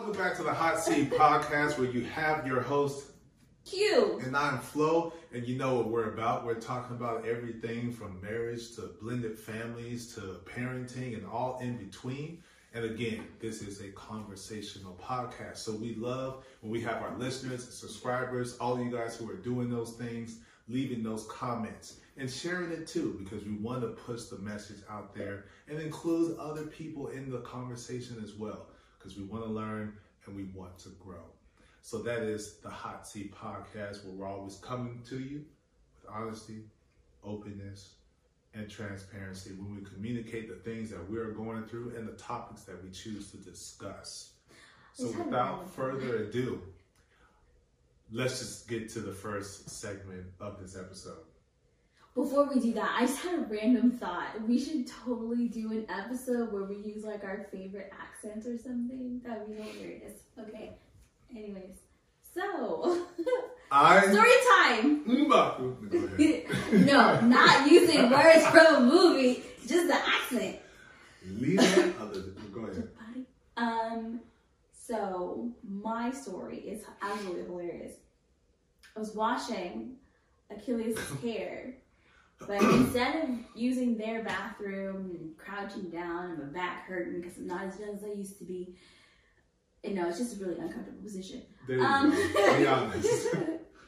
Welcome back to the Hot Seat Podcast, where you have your host Q. and I'm Flo, and you know what we're about. We're talking about everything from marriage to blended families to parenting and all in between. And again, this is a conversational podcast. So we love when we have our listeners subscribers, all you guys who are doing those things, leaving those comments and sharing it too, because we want to push the message out there and include other people in the conversation as well, because we want to learn and we want to grow. So that is the Hot Seat Podcast, where we're always coming to you with honesty, openness, and transparency when we communicate the things that we're going through and the topics that we choose to discuss. So It's kind of without further ado, let's just get to the first segment of this episode. Before we do that, I just had a random thought. We should totally do an episode where we use like our favorite accents or something. That would be hilarious. Okay. Anyways, so I story time. Mbaku. Go ahead. no, not using words from a movie, just the accent. Leave that other. Go ahead. Um, so my story is absolutely hilarious. I was washing Achilles' hair, but instead of using their bathroom and crouching down and my back hurting because I'm not as young as I used to be, you know, it's just a really uncomfortable position. Um. Be honest.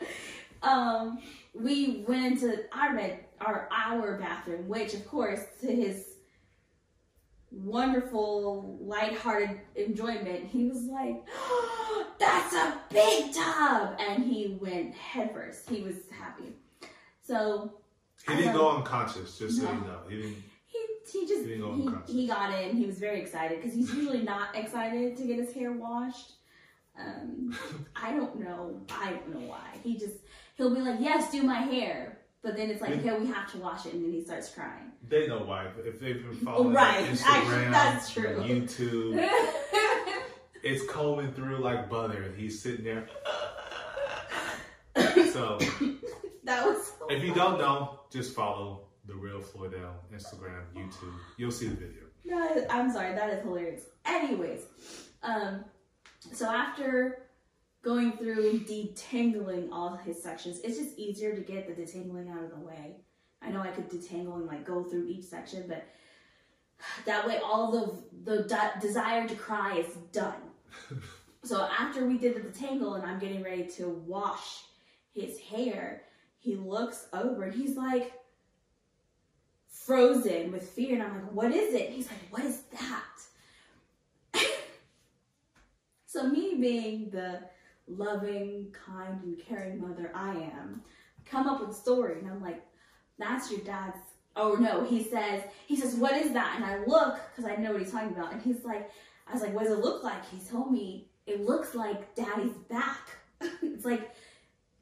um, we went into our bed, our our bathroom, which of course, to his wonderful, lighthearted enjoyment, he was like, "That's a big tub," and he went headfirst. He was happy. So He didn't go unconscious, just so you know. He didn't. he he just He go he, unconscious. he got in. He was very excited because he's usually not excited to get his hair washed. Um, I don't know. I don't know why. He just he'll be like, "Yes, do my hair," but then it's like, "Okay, we have to wash it," and then he starts crying. They know why. But if they've been following Right, like, actually, Instagram, that's true. YouTube, it's combing through like butter, and he's sitting there. so, that was so if you don't know, just follow the real Floydell Instagram, YouTube. You'll see the video. That is, I'm sorry, that is hilarious. Anyways, um, so after going through detangling all his sections, it's just easier to get the detangling out of the way. I know I could detangle and like go through each section, but that way all the the de- desire to cry is done. so after we did the detangle and I'm getting ready to wash his hair, he looks over and he's like frozen with fear and I'm like, what is it? He's like, what is that? so me being the loving, kind, and caring mother I am, come up with a story and I'm like, that's your dad's oh no, he says, he says, what is that? And I look, because I know what he's talking about, and he's like, I was like, what does it look like? He told me it looks like daddy's back. it's like,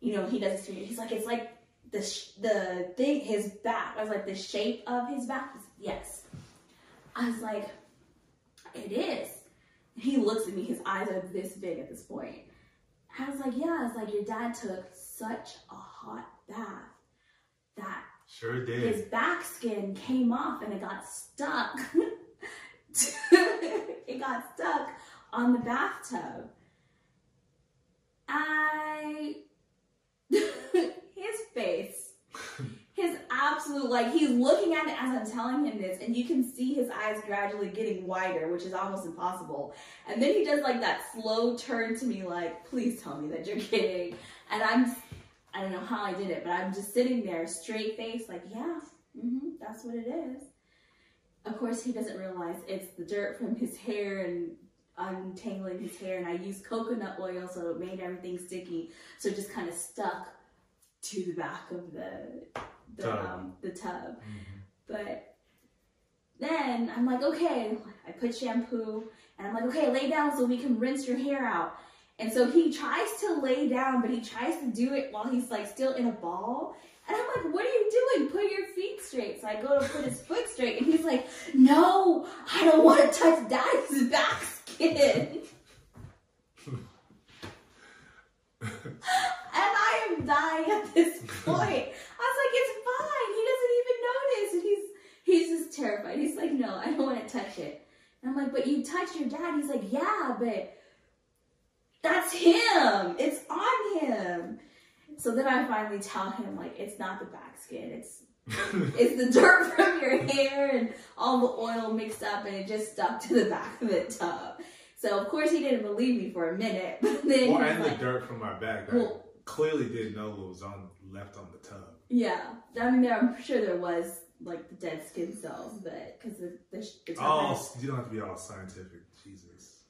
you know, he does this to me. He's like, it's like the sh- the thing, his back. I was like, the shape of his back. He's, yes. I was like, it is. He looks at me. His eyes are this big at this point. I was like, yeah. It's like your dad took such a hot bath that Sure did. his back skin came off and it got stuck. it got stuck on the bathtub. I his face, his absolute like he's looking at it as I'm telling him this, and you can see his eyes gradually getting wider, which is almost impossible. And then he does like that slow turn to me, like, "Please tell me that you're kidding." And I'm, I don't know how I did it, but I'm just sitting there, straight face, like, "Yeah, hmm that's what it is." Of course, he doesn't realize it's the dirt from his hair and untangling his hair, and I used coconut oil, so it made everything sticky, so it just kind of stuck to the back of the the Tub. um, the tub. Mhm. But then I'm like, okay, I put shampoo, and I'm like, okay, lay down so we can rinse your hair out. And so he tries to lay down, but he tries to do it while he's like still in a ball. And I'm like, what are you doing? Put your feet straight. So I go to put his foot straight, and he's like, no, I don't want to touch daddy's back and I am dying at this point. I was like, it's fine. He doesn't even notice. And he's he's just terrified. He's like, no, I don't want to touch it. And I'm like, but you touched your dad. He's like, yeah, but that's him. It's on him. So then I finally tell him like it's not the back skin. It's it's the dirt from your hair and all the oil mixed up and it just stuck to the back of the tub. So of course he didn't believe me for a minute, but then well, and like, the dirt from my back. Well- I clearly didn't know what was on left on the tub. yeah. I mean, there, I'm sure there was like the dead skin cells, but because the, the, the Oh, had- you don't have to be all scientific. Jesus.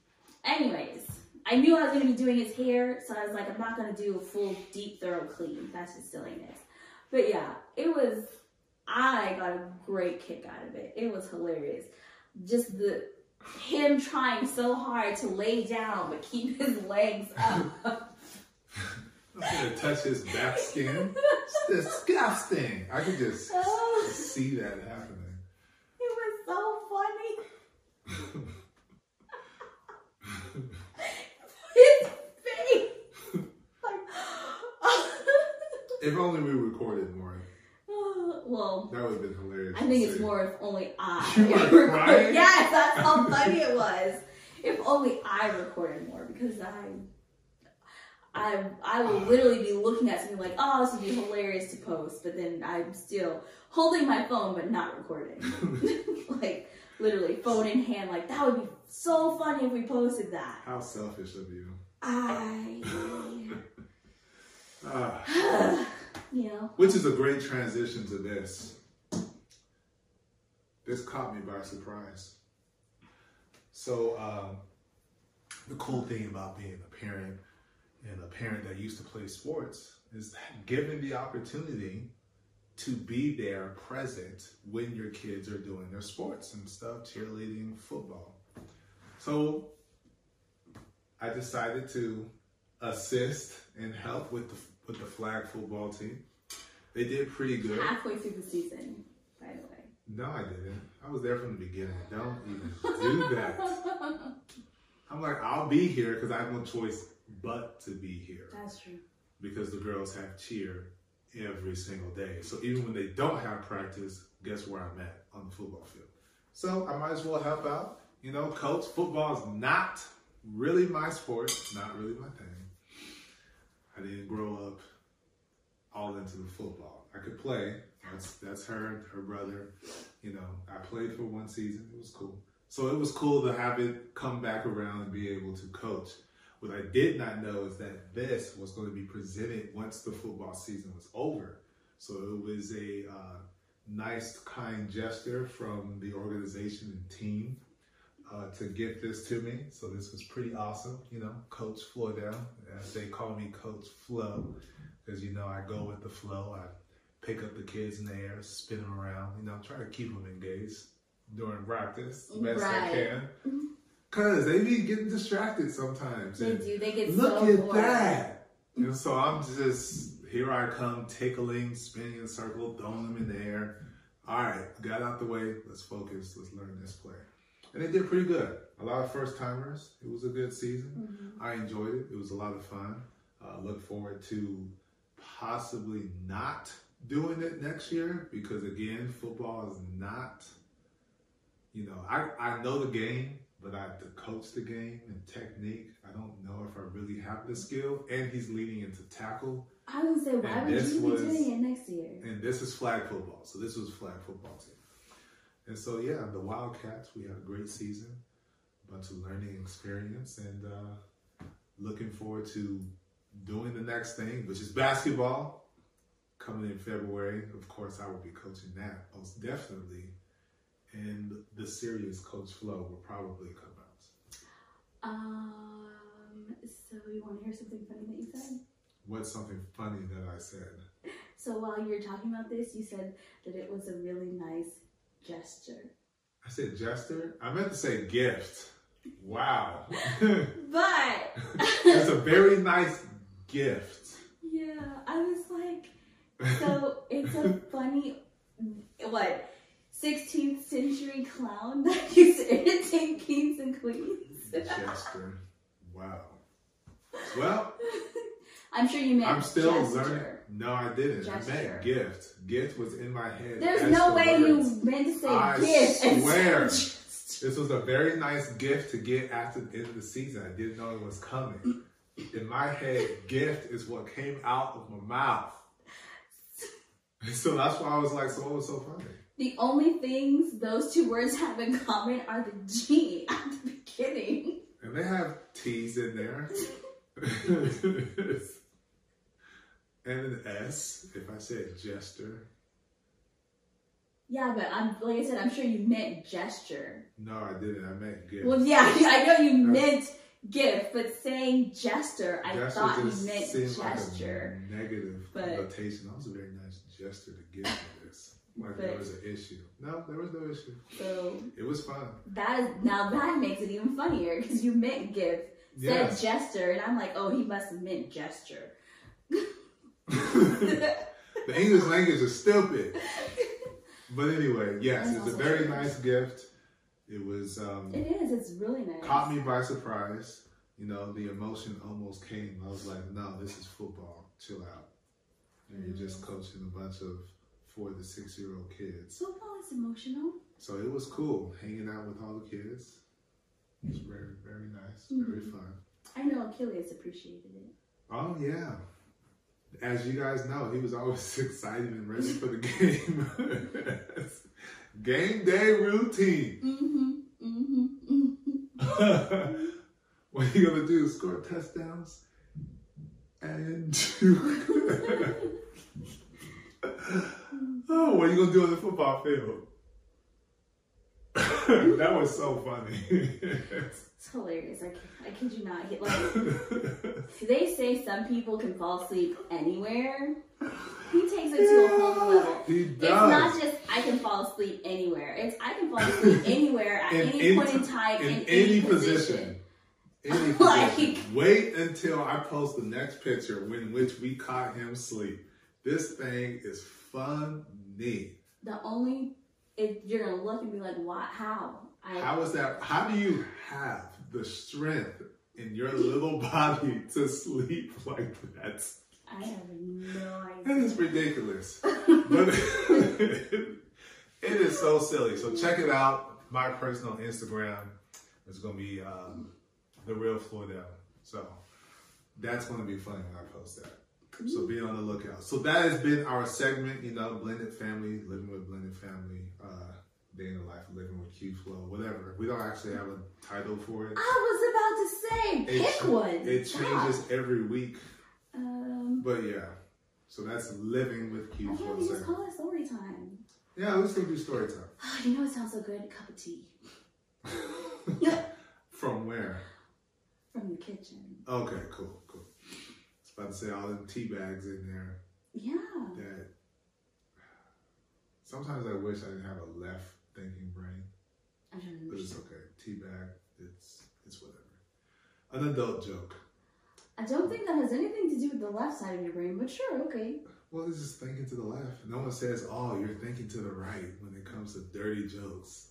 Anyways, I knew I was gonna be doing his hair, so I was like, I'm not gonna do a full deep thorough clean. That's just silliness. But yeah, it was. I got a great kick out of it. It was hilarious. Just the him trying so hard to lay down but keep his legs up. I'm gonna touch his back skin. It's disgusting. I could just Oh, see that happening. it was so funny. His face. Like, If only we recorded more. Well, That would have been hilarious. I think it's see. more if only I. You were recorded- crying? Yes, that's how funny it was. If only I recorded more because I, I, I will literally be looking at something like, oh, this would be hilarious to post, but then I'm still holding my phone but not recording. like literally phone in hand, like that would be so funny if we posted that. How selfish of you. I, Ah. Which is a great transition to this. This caught me by surprise. So, um, the cool thing about being a parent and a parent that used to play sports is that given the opportunity to be there present when your kids are doing their sports and stuff, cheerleading, football. So, I decided to assist and help with the with the flag football team. They did pretty good. halfway through the season, by the way. No, I didn't. I was there from the beginning. Don't even do that. I'm like, I'll be here because I have no choice but to be here That's true. because the girls have cheer every single day. So even when they don't have practice, guess where I'm at on the football field? So I might as well help out. You know, coach, football is not really my sport, not really my thing. I didn't grow up all into the football. I could play. That's that's her, her brother. You know, I played for one season. It was cool. So it was cool to have it come back around and be able to coach. What I did not know is that this was going to be presented once the football season was over. So it was a uh, nice, kind gesture from the organization and team uh, to get this to me. So this was pretty awesome. You know, Coach Floydell, as they call me, Coach Flow, because you know I go with the flow. I pick up the kids in the air, spin them around. You know, try to keep them engaged during practice the best I can. Cause they be getting distracted sometimes. They do. They get Look so at bored. that. And so I'm just here I come tickling, spinning in a circle, throwing them in the air. All right, got out the way. Let's focus. Let's learn this play. And they did pretty good. A lot of first timers. It was a good season. Mhm. I enjoyed it. It was a lot of fun. Uh, look forward to possibly not doing it next year because again, football is not. You know, I I know the game, but I have to coach the game and technique. I don't know if I really have the skill. And he's leading into tackle. I would say, why And would you was- be doing it next year? And this is flag football. So this was flag football team. And so yeah, the Wildcats, we had a great season, a bunch of learning experience, and uh, looking forward to doing the next thing, which is basketball, coming in February. Of course, I will be coaching that most definitely. And the serious Coach Flow will probably come out. Um. So you want to hear something funny that you said? What's something funny that I said? So while you were talking about this, you said that it was a really nice gesture. I said gesture. I meant to say gift. Wow. But it's a very nice gift. yeah, I was like, so it's a funny what 16th century clown that used to entertain kings and queens. gesture. Wow. Well, I'm sure you meant I'm still gesture. learning. No, I didn't. I Gesture. meant gift. Gift was in my head. There's no the way words. you meant to say I gift. and swear. This was a very nice gift to get after the end of the season. I didn't know it was coming. In my head, gift is what came out of my mouth. So that's why I was like, so what was so funny? The only things those two words have in common are the G at the beginning. And they have T's in there. and an S, if I said jester. Yeah, but I'm like I said, I'm sure you meant gesture. No, I didn't. I meant gift. Well, yeah, I know you meant gift, but saying gesture, I Jester thought you meant gesture. Like negative But- connotation. That was a very nice gesture to give for this. Like there was an issue. No, there was no issue. So It was fun. that is now that makes it even funnier because you meant gift, said Yes. gesture, and I'm like, oh, he must have meant gesture. the English language is stupid. But anyway, yes, it's a very nice gift. It was um, It is. It's really nice. caught me by surprise. You know, the emotion almost came. I was like, no, this is football. Chill out. And you're just coaching a bunch of four to six year old kids. Football is emotional. So it was cool hanging out with all the kids. It was very, very nice, very Mhm. fun. I know Achilles appreciated it. Oh yeah. As you guys know, he was always excited and ready for the game. game day routine. Mm-hmm. Mm-hmm. Mm-hmm. what are you gonna do? Score touchdowns? And oh, what are you gonna do on the football field? that was so funny. It's hilarious. I, kid- I kid you not. Like they say, some people can fall asleep anywhere. He takes it to a whole level. he does. It's not just I can fall asleep anywhere. It's I can fall asleep anywhere at any any point in time in in, any position. Any Like- position. Wait until I post the next picture in which we caught him sleep. This thing is funny. The only if you're gonna look and be like, "What? How?" I How is that? How do you have the strength in your little body to sleep like that? I have no That idea. is ridiculous. But it is so silly. So check it out. My personal Instagram is to be um, the real Floydell. So that's to be funny when I post that. So be on the lookout. So that has been our segment, you know, blended family, living with blended family, uh, day in the life living with Q Flow, whatever. We don't actually have a title for it. I was about to say, It pick ch- one. It changes every week, Um, but yeah. So that's living with Q Flow we just call it story time. Yeah, let's still do story time. Oh, you know it sounds so good. A cup of tea From where? from the kitchen. Okay, cool, cool. Was about to say all them tea bags in there Yeah. that sometimes I wish I didn't have a left thinking brain. I don't But it's okay. Tea bag, it's it's whatever. An adult joke. I don't think that has anything to do with the left side of your brain, but sure, okay. Well, it's just thinking to the left. No one says, "Oh, you're thinking to the right" when it comes to dirty jokes.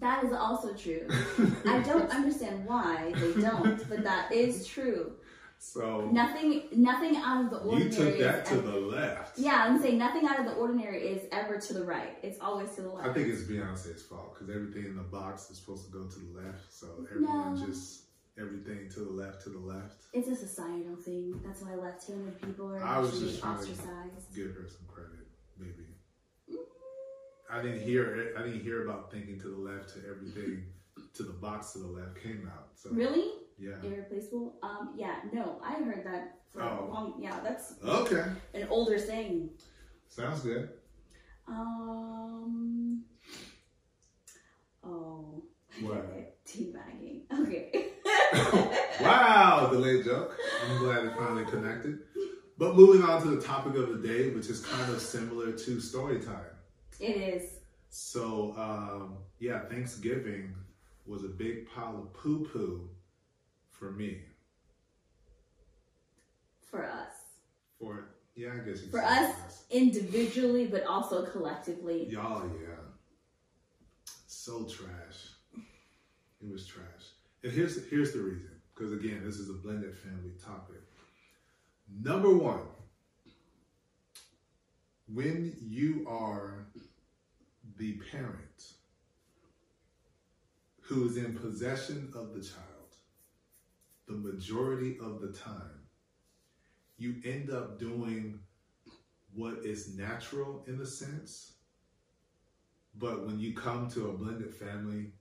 That is also true. I don't understand why they don't, but that is true. So Nothing, nothing out of the ordinary. you took that to ever- the left. Yeah, I'm saying nothing out of the ordinary is ever to the right. It's always to the left. I think it's Beyonce's fault because everything in the box is supposed to go to the left. So everyone No. just everything to the left, to the left. It's a societal thing. That's why left-handed people are I was just trying to ostracized. Give her some credit, maybe. Mm. I didn't hear it. I didn't hear about thinking to the left to everything to the box to the left came out. So Really? Yeah. Irreplaceable? Um, yeah, no, I heard that for Oh. a long. Yeah, that's Okay. an older saying. Sounds good. Um. Oh. What? Teabagging. Okay. Wow, delayed joke. I'm glad it finally connected. But moving on to the topic of the day, which is kind of similar to story time. It is. So, um, yeah, Thanksgiving was a big pile of poo poo for me. For us. For, yeah, I guess you For say us, individually, but also collectively. Y'all, yeah. So trash. It was trash. And here's here's the reason. Because again, this is a blended family topic. Number one, when you are the parent who is in possession of the child, the majority of the time, you end up doing what is natural in a sense. But when you come to a blended family,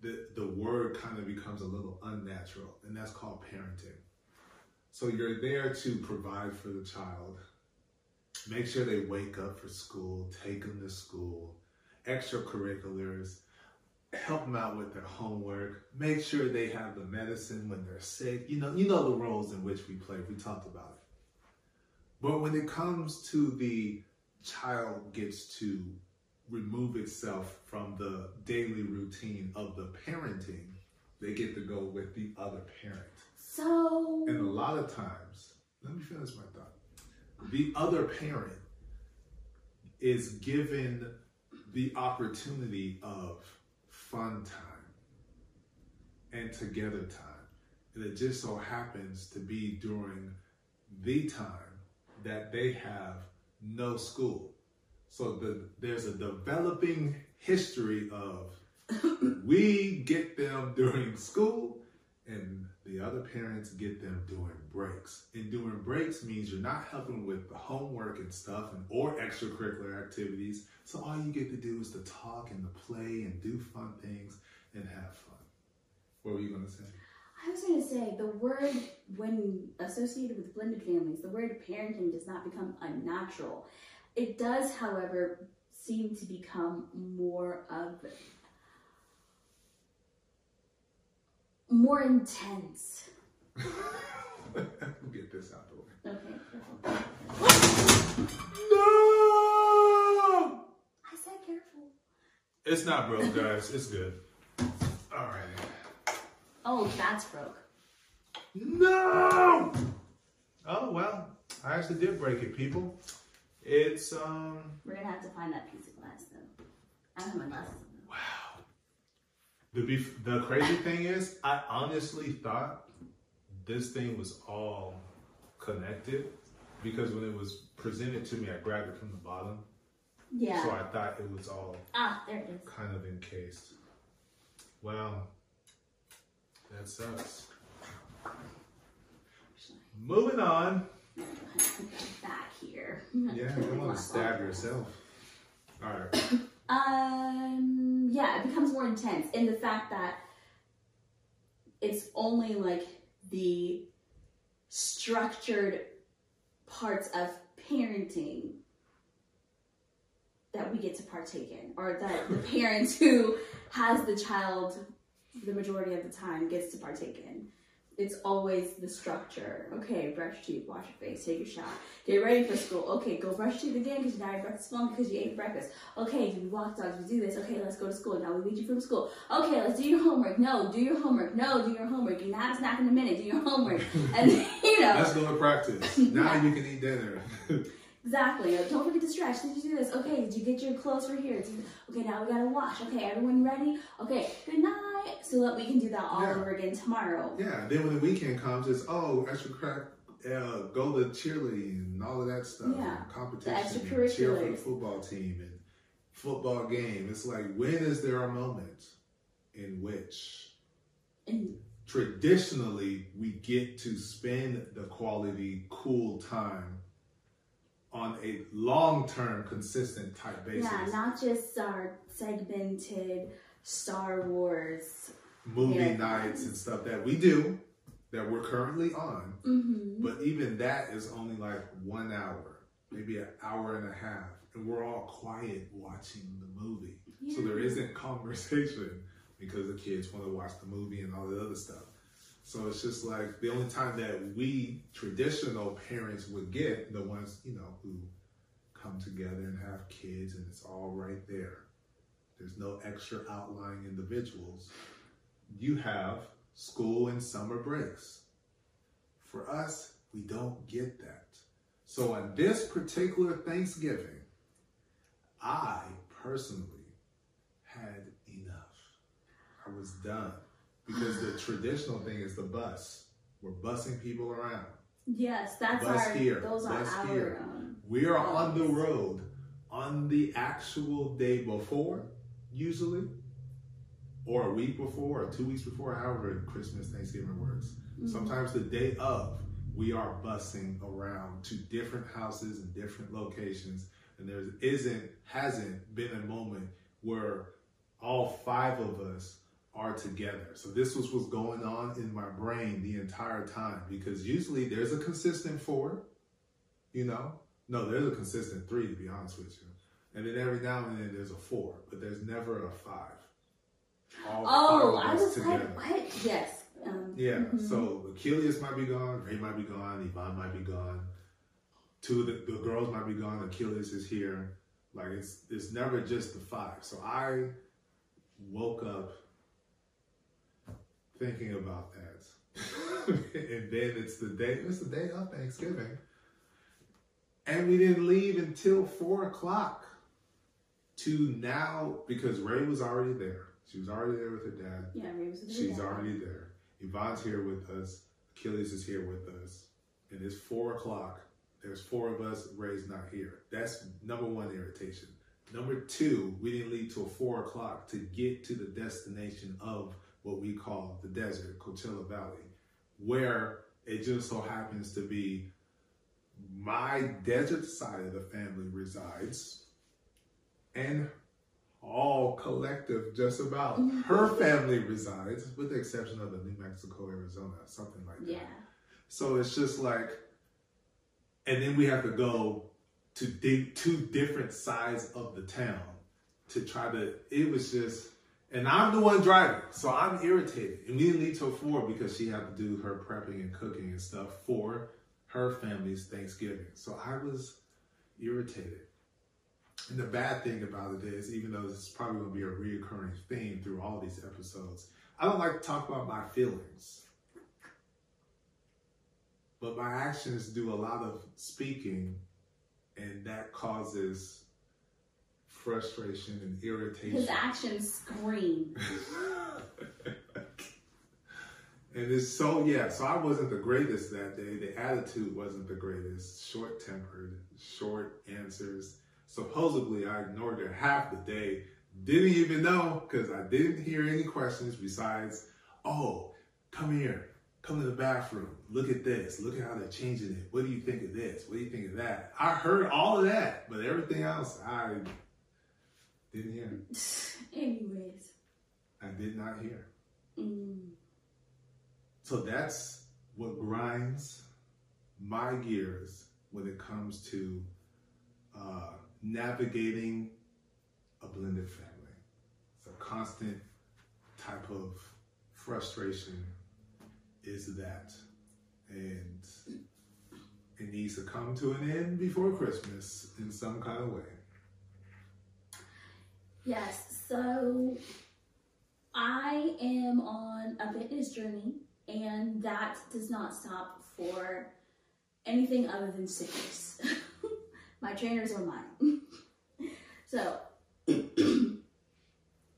the, the word kind of becomes a little unnatural, and that's called parenting. So you're there to provide for the child, make sure they wake up for school, take them to school, extracurriculars, help them out with their homework, make sure they have the medicine when they're sick. You know, you know the roles in which we play. We talked about it. But when it comes to the child gets to remove itself from the daily routine of the parenting, they get to go with the other parent. So And a lot of times, let me finish my thought. The other parent is given the opportunity of fun time and together time. And it just so happens to be during the time that they have no school. So the, there's a developing history of we get them during school and the other parents get them during breaks. And during breaks means you're not helping with the homework and stuff and or extracurricular activities. So all you get to do is to talk and to play and do fun things and have fun. What were you gonna say? I was to say the word, when associated with blended families, the word parenting does not become unnatural. It does, however, seem to become more of more intense. We'll get this out the way. Okay, careful. No! I said careful. It's not broke, guys. It's good. All right. Oh, that's broke. No! Oh well, I actually did break it, people. It's um We're gonna have to find that piece of glass though. I don't have my glasses. wow. The bef- the crazy thing is, I honestly thought this thing was all connected because when it was presented to me, I grabbed it from the bottom, Yeah. so I thought it was all ah, there it is. kind of encased. Wow, that sucks. Moving on. Back here. Yeah, you want to stab yourself. All right. Um, yeah, it becomes more intense in the fact that it's only like the structured parts of parenting that we get to partake in, or that the parent who has the child the majority of the time gets to partake in. It's always the structure. Okay, brush your teeth, wash your face, take a shower, get ready for school. Okay, go brush your teeth again because now your breakfast long because you ate breakfast. Okay, do we walk dogs? We do this. Okay, let's go to school. Now we lead you from school. Okay, let's do your homework. No, do your homework. No, do your homework. You can have a snack in a minute. Do your homework. And you know, Let's go to practice. Now you can eat dinner. Exactly. Uh, Don't forget to stretch. Did you do this? Okay. Did you get your clothes for here? Okay. Now we gotta wash. Okay. Everyone ready? Okay. Good night. So that we can do that all Yeah. over again tomorrow. yeah. Then when the weekend comes, it's oh extra crack. Uh, go to cheerleading and all of that stuff. Yeah, and competition. the and cheer for the football team and football game. It's like when is there a moment in which And traditionally we get to spend the quality cool time on a long-term consistent type basis yeah, not just our segmented Star Wars. movie Yeah. nights and stuff that we do that we're currently on Mm-hmm. but even that is only like one hour maybe an hour and a half and we're all quiet watching the movie so there isn't conversation because the kids want to watch the movie and all the other stuff so it's just like the only time that we traditional parents would get the ones you know who come together and have kids and it's all right there there's no extra outlying individuals. You have school and summer breaks. For us we don't get that. So on this particular thanksgiving i personally had enough. I was done. Because the traditional thing is the bus. We're busing people around. Yes, that's Bus our. here, those are bus our. here. We are on the road on the actual day before, usually, or a week before, or two weeks before, however Christmas, Thanksgiving works. Mhm. Sometimes the day of, we are busing around to different houses and different locations, and there isn't hasn't been a moment where all five of us are together. So this was what's going on in my brain the entire time because usually there's a consistent four, you know. No, there's a consistent three to be honest with you, and then every now and then there's a four, but there's never a five. All Oh, five I was together. like, what? Yes. Um, Yeah, mhm. so Achilles might be gone, Ray might be gone, Yvonne might be gone. Two of the, the girls might be gone, Achilles is here. Like it's it's never just the five. So I woke up thinking about that. and then it's the day it's the day of Thanksgiving. And we didn't leave until four o'clock to now because Ray was already there. She was already there with her dad. Yeah, Ray was with She's dad. already there. Yvonne's here with us. Achilles is here with us. And it's four o'clock. There's four of us. Ray's not here. That's number one irritation. Number two, we didn't leave till four o'clock to get to the destination of what we call the desert, Coachella Valley, where it just so happens to be my desert side of the family resides and all collective just about. Mm-hmm. Her family resides with the exception of the new mexico arizona something like that. Yeah. so it's just like and then we have to go to dig two different sides of the town to try to it was just and i'm the one driving so i'm irritated. And we didn't leave till four because she had to do her prepping and cooking and stuff for her family's thanksgiving. So i was irritated and the bad thing about it is, even though this is probably going to be a reoccurring theme through all these episodes, I don't like to talk about my feelings. But my actions do a lot of speaking, and that causes frustration and irritation. His actions scream. and it's so, yeah, so I wasn't the greatest that day. The attitude wasn't the greatest. Short tempered, short answers. Supposedly, I ignored her half the day. Didn't even know because I didn't hear any questions besides, oh, come here. Come to the bathroom. Look at this. Look at how they're changing it. What do you think of this? What do you think of that? I heard all of that, but everything else I didn't hear. Anyways. I did not hear. Mm. So that's what grinds my gears when it comes to uh, navigating a blended family. It's a constant type of frustration is that. And it needs to come to an end before Christmas in some kind of way. Yes, so I am on a fitness journey, and that does not stop for anything other than sickness. My trainers are mine. so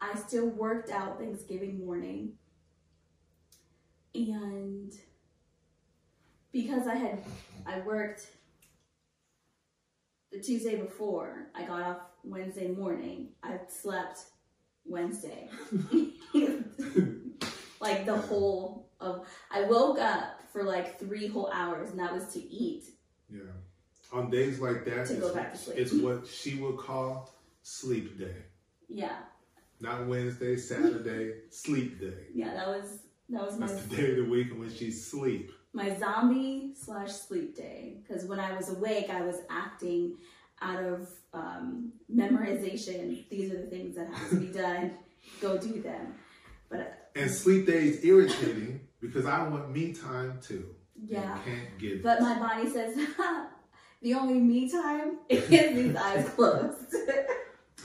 I still worked out Thanksgiving morning, and because I had I worked the Tuesday before, I got off Wednesday morning. I slept Wednesday. like the whole of I woke up for like three whole hours and that was to eat. Yeah. On days like that, To it's, go back to sleep. it's what she would call sleep day. Yeah. Not Wednesday, Saturday, sleep day. Yeah, that was that was my That's the day of the week in which she sleep. my zombie slash sleep day. Because when I was awake I was acting out of um, memorization. These are the things that have to be done. Go do them. But And sleep day is irritating because I want me time too. yeah. Can't get it. But my body says the only me time is these eyes closed.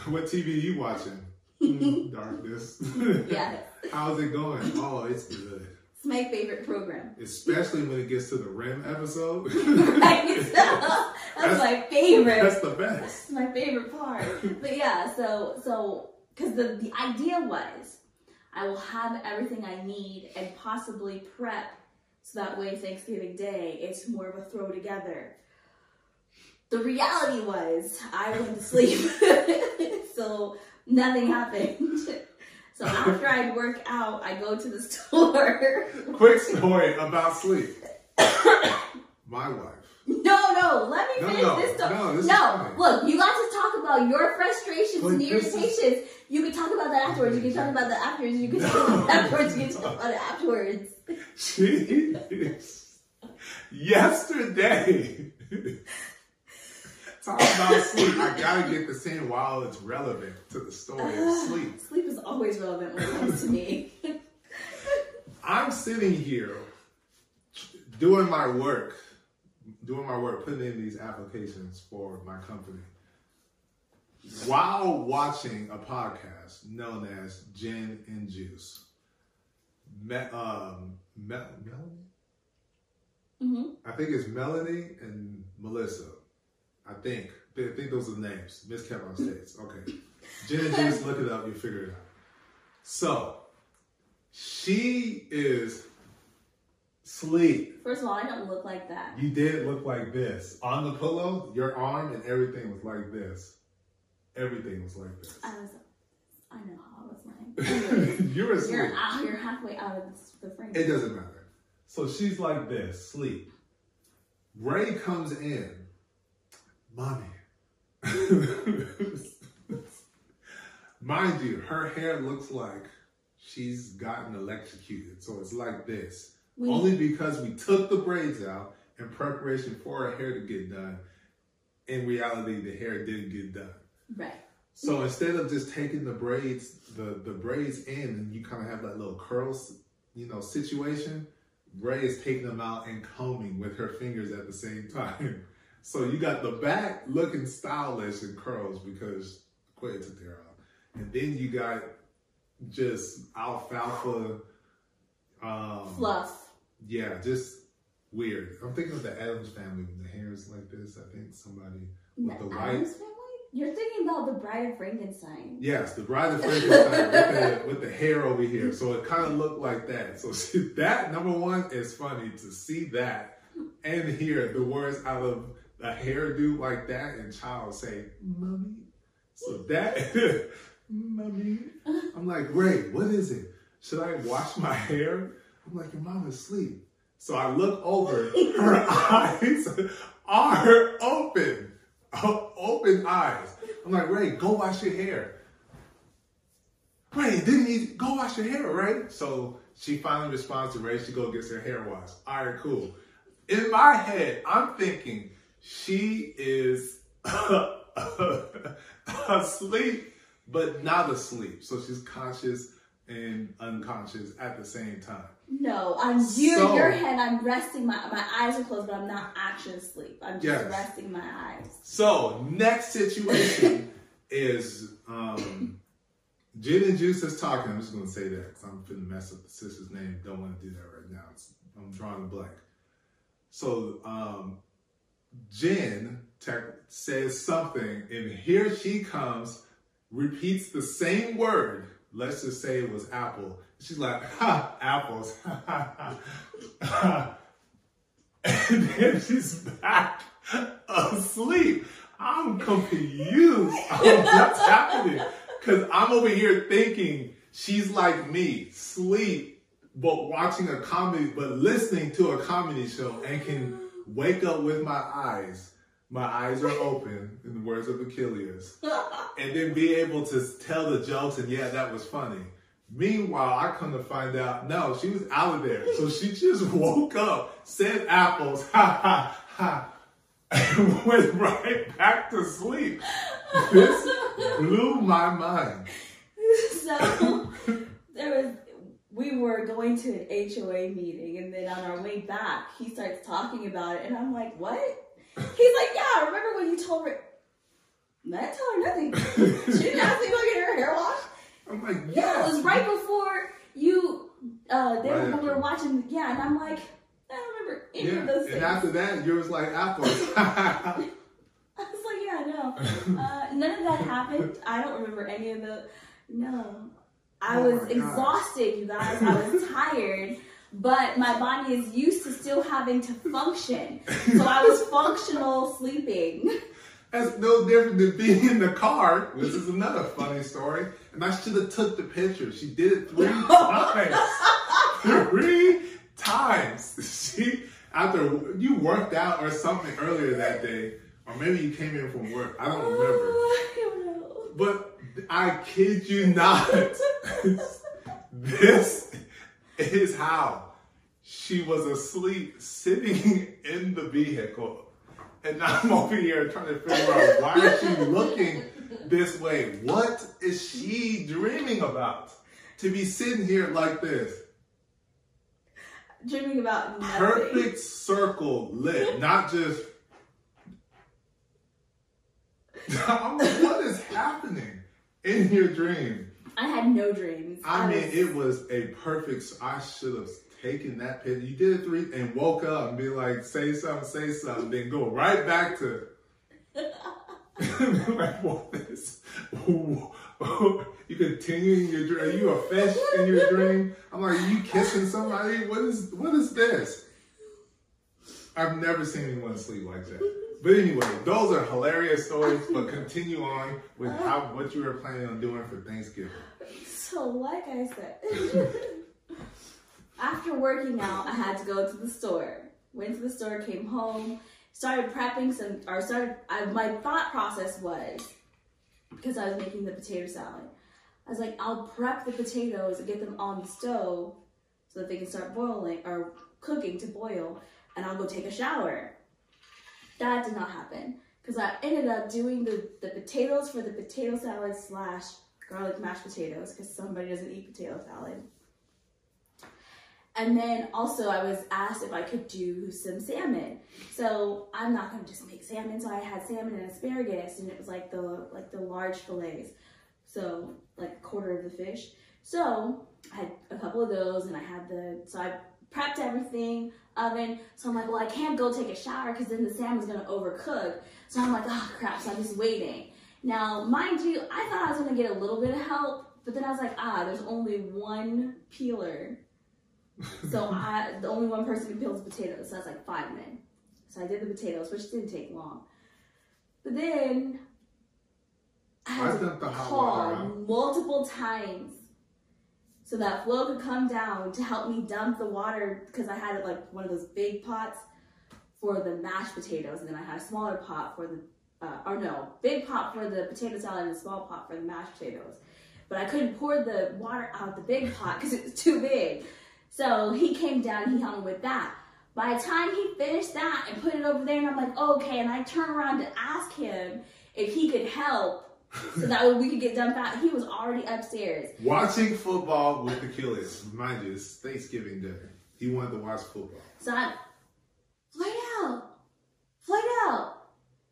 What TV are you watching? Mm, Darkness. yeah, How's it going? Oh, it's good. it's my favorite program. Especially when it gets to the REM episode. right? That's my favorite. That's the best. That's my favorite part. But yeah, so so because the the idea was I will have everything I need and possibly prep so that way Thanksgiving Day it's more of a throw together. The reality was I went to sleep, so nothing happened. So after I'd work out, I go to the store. Quick story about sleep. My wife. No, no, let me No, finish no, this story. no, this no, look, you got to talk about your frustrations But and this is- irritations. You can talk about that afterwards. You can talk about that afterwards. You can talk about that afterwards. You can talk about it afterwards. Jeez. Yesterday. Talk about sleep. I gotta get this in while it's relevant to the story of sleep. Sleep is always relevant when it comes to me. I'm sitting here doing my work, doing my work, putting in these applications for my company while watching a podcast known as Gin and Juice. Me- um, Me- Melanie? hmm I think it's Melanie and Melissa. I think. I think those are the names. Miss Kevin States. Okay. Gin and Juice, look it up, you figure it out. So, she is sleep. First of all, I don't look like that. You did look like this. On the pillow, your arm and everything was like this. Everything was like this. I was. I know how I was lying. You're asleep. You're out. You're halfway out of the frame. It doesn't matter. So she's like this, sleep. Ray comes in, mommy. Mind you, her hair looks like she's gotten electrocuted. So it's like this. We- Only because we took the braids out in preparation for her hair to get done. In reality, the hair didn't get done. right. So instead of just taking the braids, the, the braids in, and you kind of have that little curls, you know, situation, Ray is taking them out and combing with her fingers at the same time. So you got the back looking stylish and curls because Quay took their out. And then you got just alfalfa, um, Fluff. yeah, just weird. I'm thinking of the Addams family when the hair is like this. I think somebody with the The white. Addams family? You're thinking about the Bride of Frankenstein. Yes, the Bride of Frankenstein with, the, with the hair over here. So it kind of looked like that. So see, that number one is funny to see that and hear the words out of a hairdo like that and child say, "Mommy." So that, "Mommy," I'm like, "Ray, what is it? Should I wash my hair?" I'm like, "Your mom is asleep." So I look over, her eyes are open, open eyes. I'm like, Ray, go wash your hair. Ray, didn't you go wash your hair, right? So she finally responds to Ray. She go gets her hair washed. All right, cool. In my head, I'm thinking she is asleep, but not asleep. So she's conscious and unconscious at the same time. No, I'm you. So- your head. I'm resting. My my eyes are closed, but I'm not actually asleep. I'm just Yes. resting my eyes. So next situation is um Gin and Juice is talking. I'm just gonna say that because I'm finna mess up the sister's name. Don't want to do that right now. It's, I'm drawing a blank. So um Jen says something, and here she comes, repeats the same word. Let's just say it was apple. She's like, ha, apples. and then she's back asleep. I'm confused on what's happening. Because I'm over here thinking she's like me, sleep, but watching a comedy, but listening to a comedy show and can wake up with my eyes. My eyes are open, in the words of Achilles, and then be able to tell the jokes and yeah, that was funny. Meanwhile, I come to find out, no, she was out of there. So she just woke up, said apples, ha ha ha, and went right back to sleep. This blew my mind. so there was we were going to an HOA meeting and then on our way back he starts talking about it and I'm like, What? He's like, Yeah, I remember when you told her I didn't tell her nothing. She didn't ask me to go get her hair washed. I'm like, Yeah, it was right before you uh they Right were, we were watching yeah, and I'm like, I don't remember any Yeah, of those things. and after that, yours like apples. I was like, yeah, no. Uh, none of that happened. I don't remember any of the. No. I Oh was exhausted, you guys. I was tired. But my body is used to still having to function. So I was functional sleeping. That's no different than being in the car. This is another funny story. And I should have took the picture. She did it three times. three times. She after you worked out or something earlier that day, or maybe you came in from work. I don't remember. I don't know. But I kid you not. this is how she was asleep sitting in the vehicle. And now I'm over here trying to figure out why is she looking this way? What is she dreaming about? To be sitting here like this. Dreaming about nothing. Perfect circle lit, not just I'm like, what is happening in your dream? I had no dreams. I mean, was- it was a perfect. I should have taken that picture. You did it three and woke up and be like, say something, say something, then go right back to. like, what is? you continue in your dream. Are you a fish in your dream? I'm like, are you kissing somebody? What is? What is this? I've never seen anyone sleep like that. But anyway, those are hilarious stories. But continue on with uh-huh. how what you were planning on doing for Thanksgiving. So, like I said, after working out, I had to go to the store. Went to the store, came home, started prepping some, or started. I, my thought process was because I was making the potato salad. I was like, I'll prep the potatoes and get them on the stove so that they can start boiling or cooking to boil, and I'll go take a shower. That did not happen because I ended up doing the, the potatoes for the potato salad slash garlic mashed potatoes because somebody doesn't eat potato salad. And then also I was asked if I could do some salmon. So I'm not gonna just make salmon. So I had salmon and asparagus, and it was like the like the large fillets, so like a quarter of the fish. So I had a couple of those, and I had the so I prepped everything oven. So I'm like, well, I can't go take a shower because then the salmon's gonna overcook. So I'm like, oh crap! So I'm just waiting. Now, mind you, I thought I was gonna get a little bit of help, but then I was like, ah, there's only one peeler. So I, the only one person who peels potatoes. So I was like, five then. So I did the potatoes, which didn't take long. But then I I had to the hot call multiple times so that Flo could come down to help me dump the water because I had like one of those big pots for the mashed potatoes, and then I had a smaller pot for the, uh, or no, big pot for the potato salad and a small pot for the mashed potatoes. But I couldn't pour the water out of the big pot because it was too big. So he came down, he me with that. By the time he finished that and put it over there, and I'm like, okay, and I turn around to ask him if he could help so that way we could get done fast. He was already upstairs. Watching football with the Achilles. Mind you, it's Thanksgiving Day. He wanted to watch football. So I'm, Floydell, Floydell,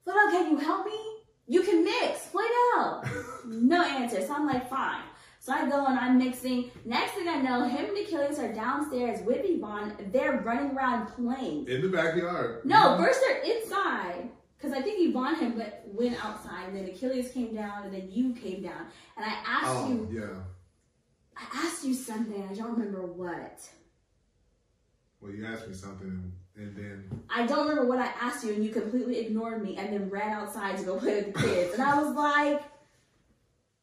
Floydell, can you help me? You can mix, Floydell. no answer. So I'm like, fine. So I go and I'm mixing. Next thing I know, him and Achilles are downstairs with Yvonne. They're running around playing. In the backyard. No, first they're inside. Because I think Yvonne had went, went outside, and then Achilles came down, and then you came down. And I asked Oh, you, yeah. I asked you something. I don't remember what. Well, you asked me something, and then I don't remember what I asked you, and you completely ignored me, and then ran outside to go play with the kids. And I was like,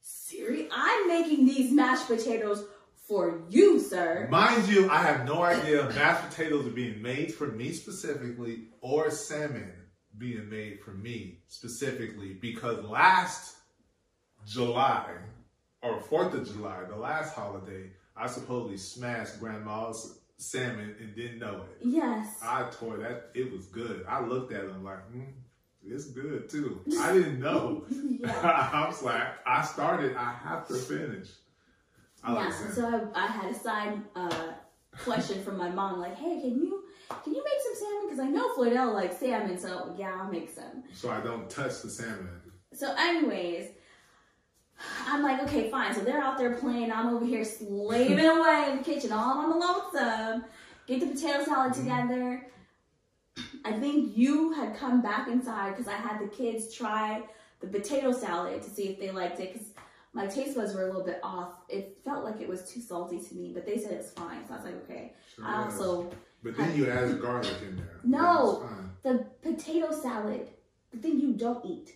"Siri, I'm making these mashed potatoes for you, sir." Mind you, I have no idea if mashed potatoes are being made for me specifically or salmon being made for me specifically because last July or 4th of July, the last holiday, I supposedly smashed grandma's salmon and didn't know it. Yes. I tore that, it was good. I looked at it like, mm, it's good too. I didn't know. I was like, I started, I have to finish. I yeah. salmon. So I, I had a side uh, question from my mom, like, "Hey, can you can you make some salmon? Because I know Floydell likes salmon, so yeah, I'll make some." so I don't touch the salmon. So, anyways, I'm like, okay, fine. So they're out there playing. I'm over here slaving away in the kitchen, all on the lonesome. Get the potato salad together. I think you had come back inside because I had the kids try the potato salad to see if they liked it. Because my taste buds were a little bit off. It felt like it was too salty to me, but they said it's fine. So I was like, okay. Sure I also but then you add garlic in there. No. The potato salad, the thing you don't eat.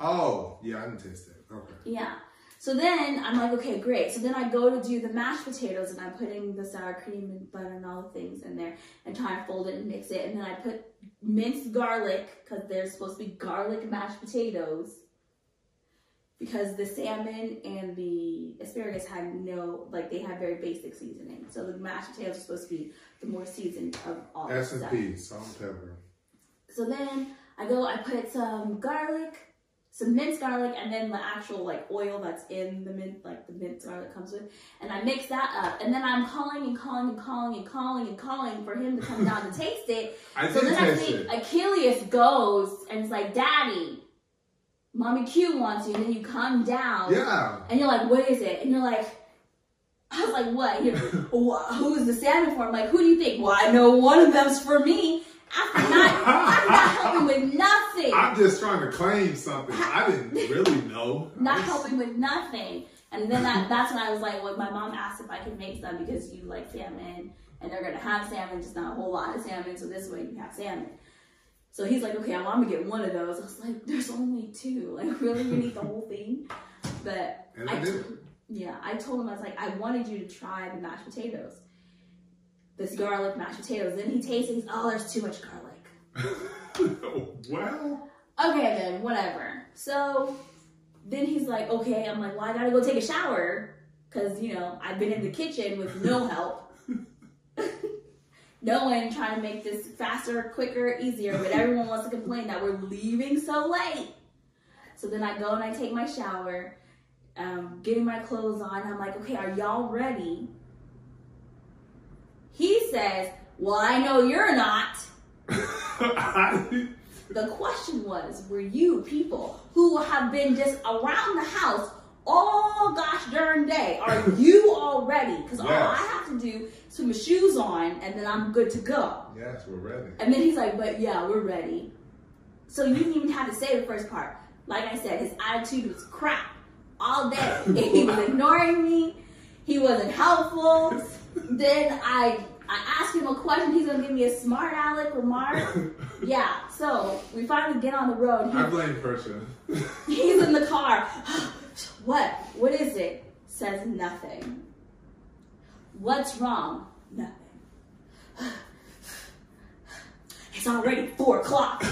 Oh, yeah, I didn't taste it. Okay. Yeah. So then I'm like, okay, great. So then I go to do the mashed potatoes and I'm putting the sour cream and butter and all the things in there and trying to fold it and mix it. And then I put minced garlic because they're supposed to be garlic mashed potatoes because the salmon and the asparagus had no, like they had very basic seasoning. So the mashed potatoes are supposed to be the more seasoned of all the S and. P, salt and pepper. So then I go, I put some garlic, some minced garlic, and then the actual like oil that's in the mint, like the minced garlic comes with, and I mix that up. And then I'm calling and calling and calling and calling and calling for him to come down to taste it. I So then I think it. Achilles goes and it's like, Daddy, Mommy Q wants you, and then you come down. Yeah. And you're like, what is it? And you're like, I was like, what? Who's the salmon for? I'm like, who do you think? Well, I know one of them's for me. After not, after not helping with nothing. I'm just trying to claim something. I didn't really know. Not helping with nothing. And then that, that's when I was like, well, my mom asked if I could make some because you like salmon and they're gonna have salmon, just not a whole lot of salmon. So this way you have salmon. So he's like, okay, well, I'm gonna get one of those. I was like, there's only two. Like, really, you need the whole thing? But And I yeah, I told him I was like, I wanted you to try the mashed potatoes, this garlic mashed potatoes. Then he tastes, and he's, oh, there's too much garlic. well, Okay, then whatever. So then he's like, okay. I'm like, well, I gotta go take a shower because you know I've been in the kitchen with no help. No one trying to make this faster, quicker, easier, but everyone wants to complain that we're leaving so late. So then I go and I take my shower, um, getting my clothes on. I'm like, okay, are y'all ready? He says, well, I know you're not. The question was, were you people who have been just around the house all gosh darn day, are you all ready? Because all I have to do is put my shoes on and then I'm good to go. yes, we're ready. And then he's like, but yeah, we're ready. So you didn't even have to say the first part. Like I said, his attitude was crap all day. he was ignoring me. He wasn't helpful. then I I asked him a question. He's gonna give me a smart aleck remark. Yeah. So we finally get on the road. I blame Persia. he's in the car. What? What is it? Says nothing. What's wrong? Nothing. It's already four o'clock.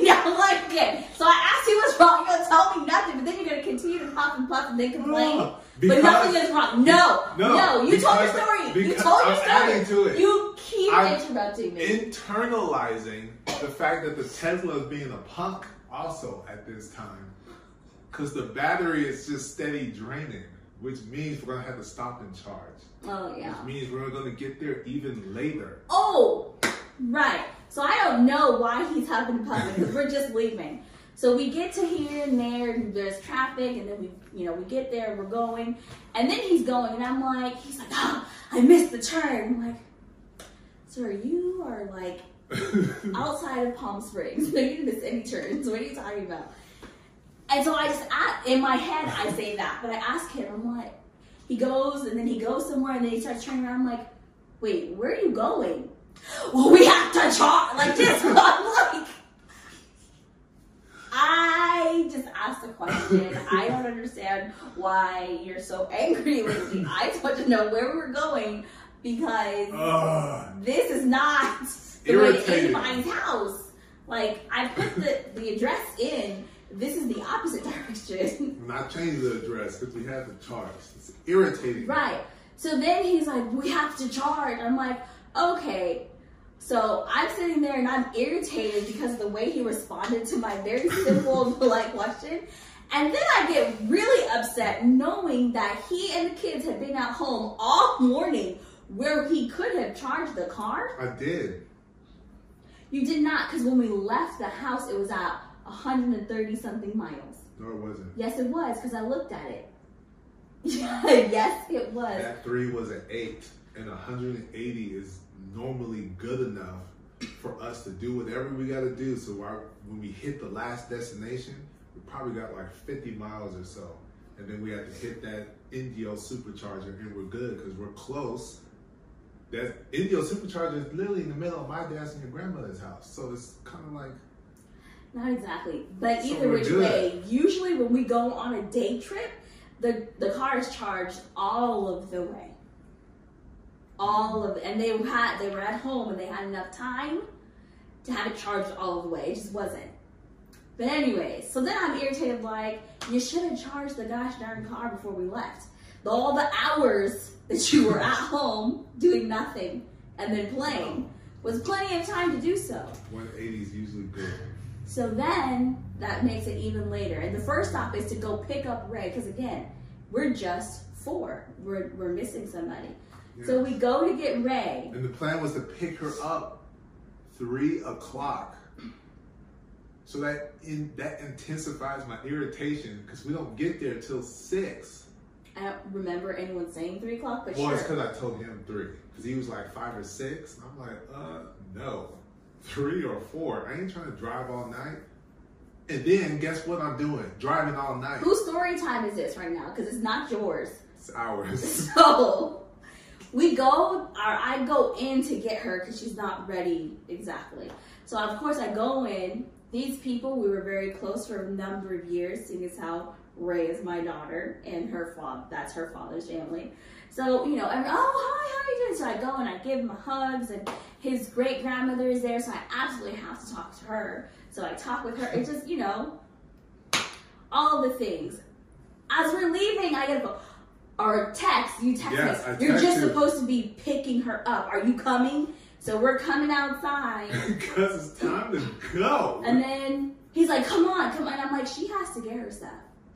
yeah, I'm like, okay. So I asked you what's wrong. You're gonna tell me nothing, but then you're gonna continue to puff and puff and then complain. No, but nothing is wrong. No, No, no. You told your story. You told your I'm story. it. You keep I'm interrupting me. internalizing the fact that the Tesla is being a punk also at this time. Because the battery is just steady draining, which means we're to have to stop and charge. oh yeah. Which means we're to get there even later. Oh, right. So I don't know why he's huffing and puffing because we're just leaving. So we get to here and there, and there's traffic, and then we, you know, we get there, we're going, and then he's going, and I'm like, he's like, oh, I missed the turn. I'm like, sir, you are like outside of Palm Springs. No, you didn't miss any turns. What are you talking about? And so I just, a in my head, I say that, but I ask him, I'm like, he goes, and then he goes somewhere, and then he starts turning around. I'm like, wait, where are you going? Well, we have to charge like this. I'm like, I just asked a question. I don't understand why you're so angry with me. I just want to know where we're going because Ugh. this is not the way to Irritating. anybody's house. Like I put the, the address in. This is the opposite direction. When I changed the address because we had to charge. It's irritating. right. So then he's like, we have to charge. I'm like, okay. So I'm sitting there and I'm irritated because of the way he responded to my very simple, polite question. And then I get really upset knowing that he and the kids had been at home all morning where he could have charged the car. I did. You did not, because when we left the house, it was at 130 something miles. No, it wasn't. Yes, it was, because I looked at it. yes, it was. That three was an eight, and 180 is normally good enough for us to do whatever we got to do. So our, when we hit the last destination, we probably got like 50 miles or so, and then we had to hit that Indio supercharger, and we're good because we're close. That Indio supercharger is literally in the middle of my dad's and your grandmother's house, so it's kind of like Not exactly. But So either which good. way, usually when we go on a day trip, the the car is charged all of the way. All of and they had they were at home and they had enough time to have it charged all of the way. It just wasn't. But anyway, so then I'm irritated like you should have charged the gosh darn car before we left. All the hours that you were at home doing nothing and then playing was plenty of time to do so. 180 is usually good. So then that makes it even later. And the first stop is to go pick up Ray because again, we're just four. We're we're missing somebody. So we go to get Ray. And the plan was to pick her up three o'clock. So that in that intensifies my irritation because we don't get there till six. I don't remember anyone saying three o'clock, but Well, it's because I told him three because he was like five or six. And I'm like, uh, no, three or four. I ain't trying to drive all night. And then guess what I'm doing? Driving all night. Whose story time is this right now? Because it's not yours. It's ours. So we go, or I go in to get her because she's not ready exactly. So of course I go in. These people we were very close for a number of years, seeing as how Ray is my daughter and her father. That's her father's family. So you know, and, oh hi, how are you doing? So I go and I give him hugs, and his great grandmother is there, so I absolutely have to talk to her. So I talk with her. It's just you know, all the things. As we're leaving, I get a phone or text. You text Yes, me. You're just you. supposed to be picking her up. Are you coming? So we're coming outside, Because it's time to go. and then he's like, "Come on, come on." And I'm like, "She has to get her stuff.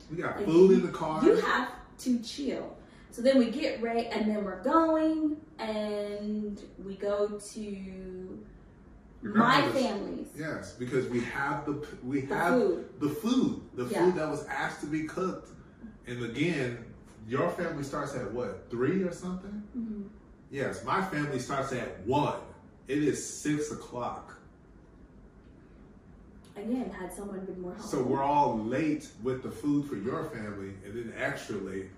we got food in the car. You have to chill." So then we get ready and then we're going, and we go to Your my grandmother's- family's. Yes, because we have the we The have food. the food, the Yeah. food that was asked to be cooked. And again, your family starts at what three or something? Mhm. Yes, my family starts at one. It is six o'clock, Again, had someone been more helpful. so we're all late with the food for your family, and then extra late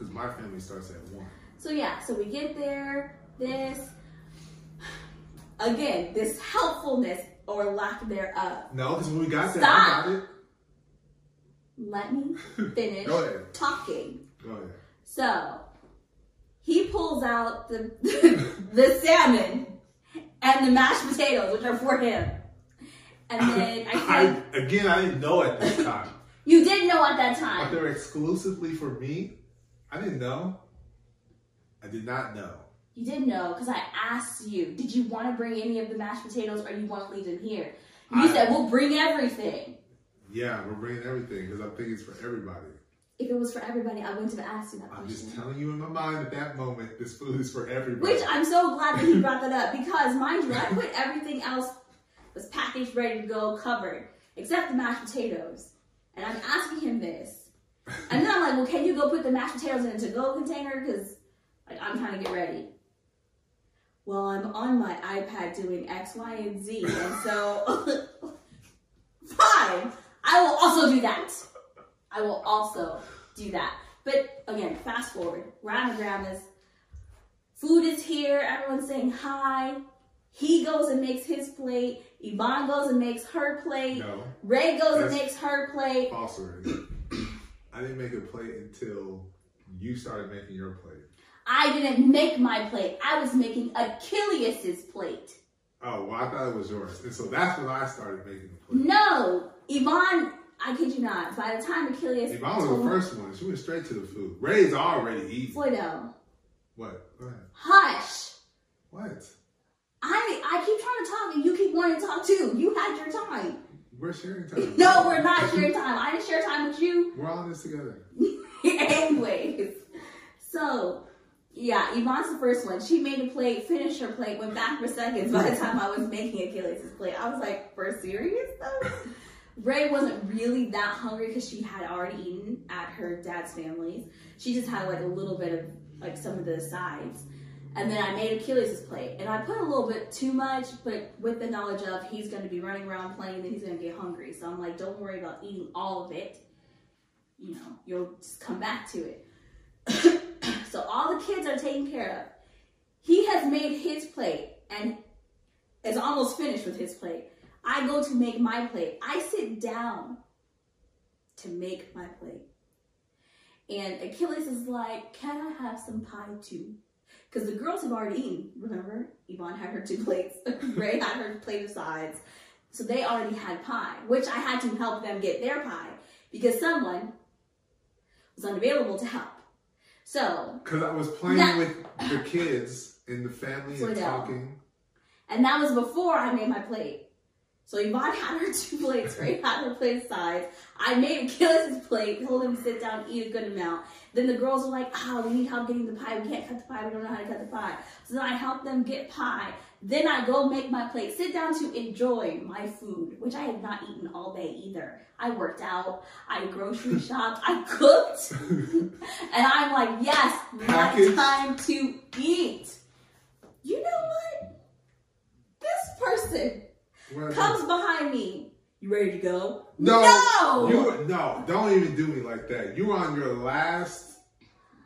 because my family starts at one. So yeah, so we get there, this again, this helpfulness or lack thereof. No, because when we got there. I got it. Let me finish Go ahead. talking. Go ahead. So he pulls out the the salmon and the mashed potatoes, which are for him. And then I I, said, again, I didn't know at this time. You didn't know at that But time. they're exclusively for me. I didn't know. I did not know. You did know because I asked you, did you want to bring any of the mashed potatoes or you want to leave them here? You I- said, We'll bring everything. Yeah, we're bringing everything because I think it's for everybody. If it was for everybody, I wouldn't have asked you that I'm just telling you in my mind at that moment, this food is for everybody. Which I'm so glad that he brought that up because, mind you, I put everything else was packaged, ready to go, covered, except the mashed potatoes. And I'm asking him this. And then I'm like, well, can you go put the mashed potatoes in a to-go container? Because like, I'm trying to get ready. Well, I'm on my iPad doing X, Y, and Z. And so, fine. I will also do that. I will also do that. But again, fast forward. We're at my grandma's. Food is here. Everyone's saying hi. He goes and makes his plate. Yvonne goes and makes her plate. no, Ray goes and makes her plate. false already. I didn't make a plate until you started making your plate. I didn't make my plate. I was making Achilles' plate. Oh, well, I thought it was yours. And so that's when I started making the plate. No, Yvonne. I kid you not. By the time Achilles I was the first one, she went straight to the food. Ray's already eating. Floydo, What? Go ahead. hush. What? I I keep trying to talk and you keep wanting to talk too. You had your time. We're sharing time. No, we're not sharing time. I didn't share time with you. We're all in this together. Anyways, so yeah, Yvonne's the first one. She made a plate, finished her plate, went back for seconds by the time I was making Achilles' plate. I was like, for serious though? Ray wasn't really that hungry because she had already eaten at her dad's family's. She just had like a little bit of like some of the sides. And then I made Achilles' plate. And I put a little bit too much, but with the knowledge of he's going to be running around playing, then he's going to get hungry. So I'm like, don't worry about eating all of it. You know, you'll just come back to it. so all the kids are taken care of. He has made his plate and is almost finished with his plate. I go to make my plate. I sit down to make my plate. And Achilles is like, Can I have some pie too? Because the girls have already eaten, remember? Yvonne had her two plates, Ray had her plate of sides. So they already had pie, which I had to help them get their pie because someone was unavailable to help. So, Because I was playing Nah. with the kids in the family Slow and talking. and that was before I made my plate. So Yvonne had her two plates, right? had her plate sides. I made Achilles' plate, told him to sit down, eat a good amount. Then the girls were like, ah, we need help getting the pie. We can't cut the pie. We don't know how to cut the pie. So then I helped them get pie. Then I go make my plate, sit down to enjoy my food, which I had not eaten all day either. I worked out, I grocery shopped, I cooked, and I'm like, yes, my time to eat. You know what? This person comes behind me. You ready to go? No, No! you no, don't even do me like that. You on your last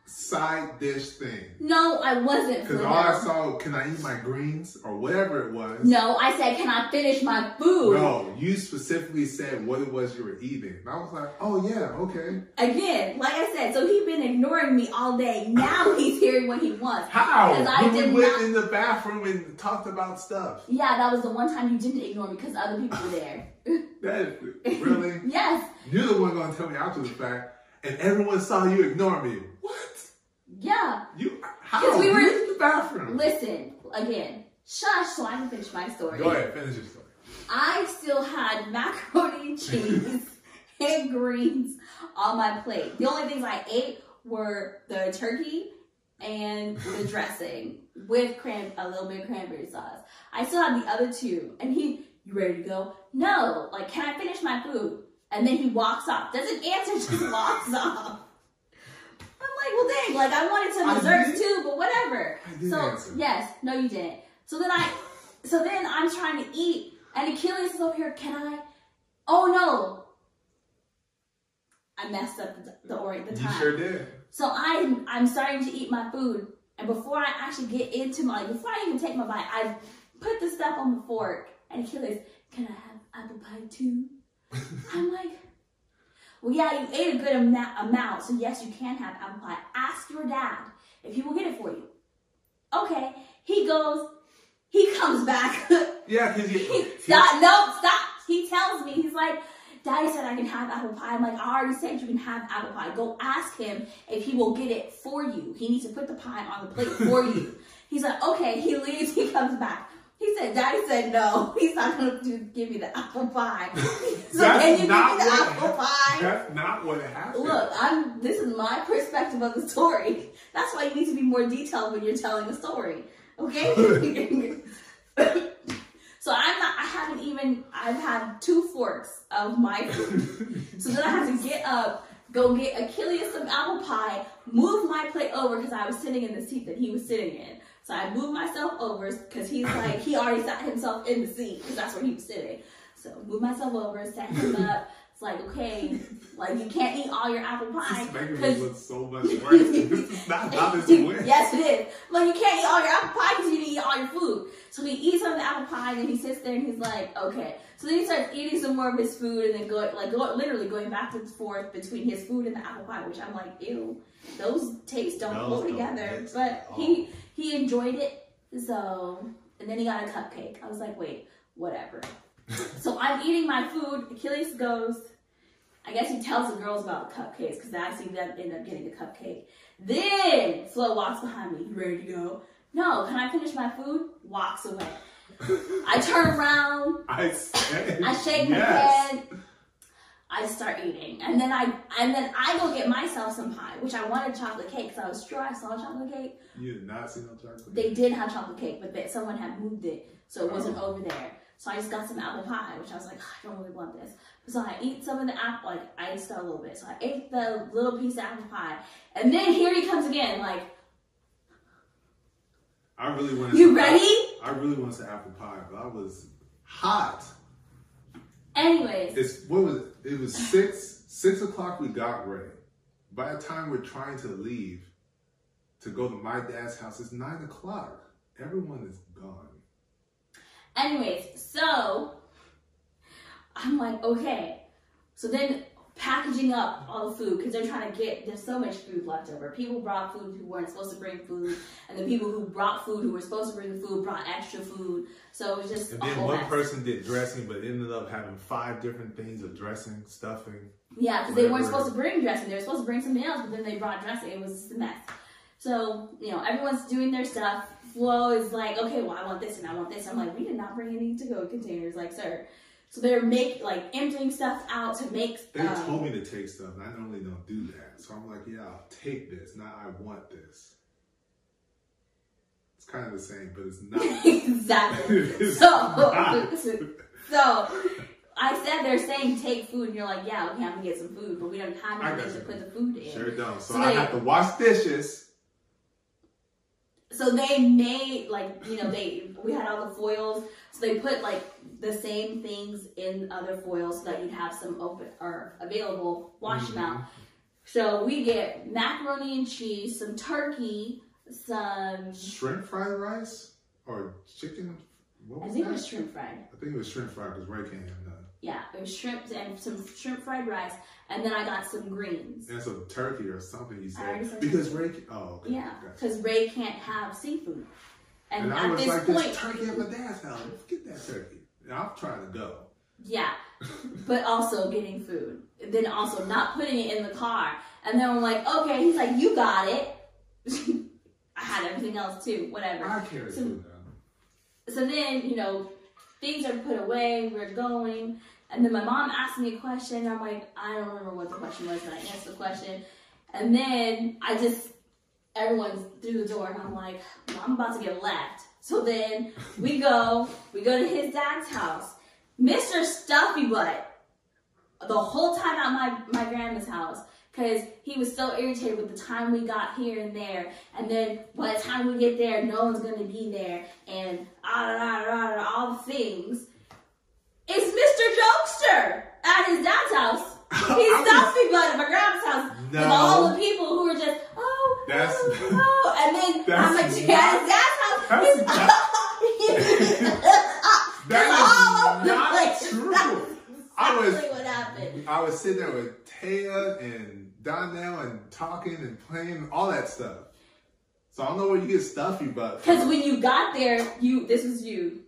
side dish thing. No, I wasn't. Because all I saw, can I eat my greens or whatever it was? No, I said, can I finish my food? No, you specifically said what it was you were eating. And I was like, oh yeah, okay. Again, like I said, so he's been ignoring me all day. Now he's hearing what he wants. How? Because I When did we went not- in the bathroom and talked about stuff. Yeah, that was the one time you didn't ignore me because other people were there. That really? yes, You're the one gonna tell me after the fact, and everyone saw you ignore me. Yeah. You how? we were- in the bathroom. Listen, again, shush so I can finish my story. Go ahead, finish your story. I still had macaroni and cheese and greens on my plate. The only things I ate were the turkey and the dressing with cran a little bit of cranberry sauce. I still had the other two, and he, you ready to go? No, like, can I finish my food? And then he walks off. Doesn't answer, just walks off. I'm like, well, dang, like I wanted some I desserts too, but whatever. I So answer. yes, no, you didn't. So then I, so then I'm trying to eat, and Achilles is over here. Can I? Oh no! I messed up the the, or, the You time. sure did. So I'm I'm starting to eat my food, and before I actually get into my, before I even take my bite, I've put the stuff on the fork, and Achilles, can I have apple pie too? I'm like, well, yeah, you ate a good amount, amount, so yes, you can have apple pie. Ask your dad if he will get it for you. Okay, he goes, he comes back. Yeah, because you. he, stop, no, stop. He tells me, he's like, Daddy said I can have apple pie. I'm like, I already said you can have apple pie. Go ask him if he will get it for you. He needs to put the pie on the plate for you. He's like, okay. He leaves. He comes back. He said, Daddy said no. He's not going to give me the apple pie. so That's can you not give me the what- apple pie? That's not what it happened. Look, I'm. This is my perspective of the story. That's why you need to be more detailed when you're telling a story. Okay. so I'm not. I haven't even. I've had two forks of my food. So then I have to get up, go get Achilles some apple pie, move my plate over because I was sitting in the seat that he was sitting in. So I moved myself over because he's like he already sat himself in the seat because that's where he was sitting. So moved myself over, sat him up. It's like okay, like you can't eat all your apple pie This is making me look so much worse. this is not how this went. yes, it is. Like you can't eat all your apple pie because you didn't eat all your food. So he eats some of the apple pie, and then he sits there and he's like, okay. So then he starts eating some more of his food, and then going like go, literally going back and forth between his food and the apple pie, which I'm like, ew, those tastes don't go together. But he. all. He enjoyed it. So and then he got a cupcake. I was like, wait, whatever. so I'm eating my food. Achilles goes. I guess he tells the girls about the cupcakes because I see them end up getting a cupcake. Then Flo walks behind me. You ready to go? No, can I finish my food? Walks away. I turn around. I. I shake my head. I start eating, and then I and then I go get myself some pie, which I wanted chocolate cake because I was sure I saw chocolate cake. You did not see no chocolate. They did have chocolate cake, but they, someone had moved it, so it wasn't oh. over there. So I just got some apple pie, which I was like, ah, I don't really want this. So I eat some of the apple, like I ate a little bit. So I ate the little piece of apple pie, and then here he comes again, like, I really wanted. you ready? I really wanted some apple pie, but I was hot. Anyways, It's what was it? It was six six o'clock. We got ready. By the time we're trying to leave to go to my dad's house, it's nine o'clock. Everyone is gone. anyways, so I'm like, okay. So then packaging up all the food because they're trying to get. There's so much food left over. People brought food who weren't supposed to bring food, and the people who brought food who were supposed to bring food brought extra food. So it was just And a then one mess. person did dressing, but ended up having five different things of dressing, stuffing. Yeah, because they weren't supposed to bring dressing. They were supposed to bring something else, but then they brought dressing. It was just a mess. So, you know, everyone's doing their stuff. Flo is like, okay, well, I want this and I want this. I'm like, we did not bring any to go containers, like, sir. So they're make like emptying stuff out to make. They um, told me to take stuff, and I normally don't do that. So I'm like, yeah, I'll take this. Now I want this. It's kind of the same, but it's not. exactly. It's So, not. so I said they're saying take food, and you're like, yeah, okay, I'm gonna get some food, but we don't have anything to put the food in. Sure don't. So So I they- have to wash dishes. so they made like you know they we had all the foils so they put like the same things in other foils so that you'd have some open or available wash them out mm-hmm. so we get macaroni and cheese some turkey some Shrimp fried rice or chicken? What i was think it that? was shrimp fried I think it was shrimp fried because Ray can't have none. Uh, yeah it was shrimp and some shrimp fried rice and then i got some greens And some turkey or something he I already said. said Because Ray, oh, okay. yeah gotcha. because ray can't have seafood and, And I at was this like, point this turkey at my dad's house. Get that turkey. And I'm trying to go. Yeah, but also getting food. Then also not putting it in the car. And then I'm like, okay, he's like, you got it. I had everything else too, whatever. I carry So- food now. So then, you know, things are put away, we're going. And then my mom asked me a question. I'm like, I don't remember what the question was, but I answered the question. And then I just, everyone's through the door, and I'm like, well, I'm about to get left. So then we go, we go to his dad's house. Mr. Stuffy Butt, the whole time at my, my grandma's house, because he was so irritated with the time we got here and there. And then by the time we get there, no one's going to be there. And ah, da, all the things. It's Mr. Jokester at his dad's house. He's Stuffy Butt at my grandma's house. No. With all the people who are just, oh, That's- oh. And then That's I'm like, not- yeah, his dad's house. That's His- That all is not true. That's I was- what happened. I was sitting there with Taya and Donnell and talking and playing all that stuff. So I don't know where you get stuffy, but Because when you got there, you this was you,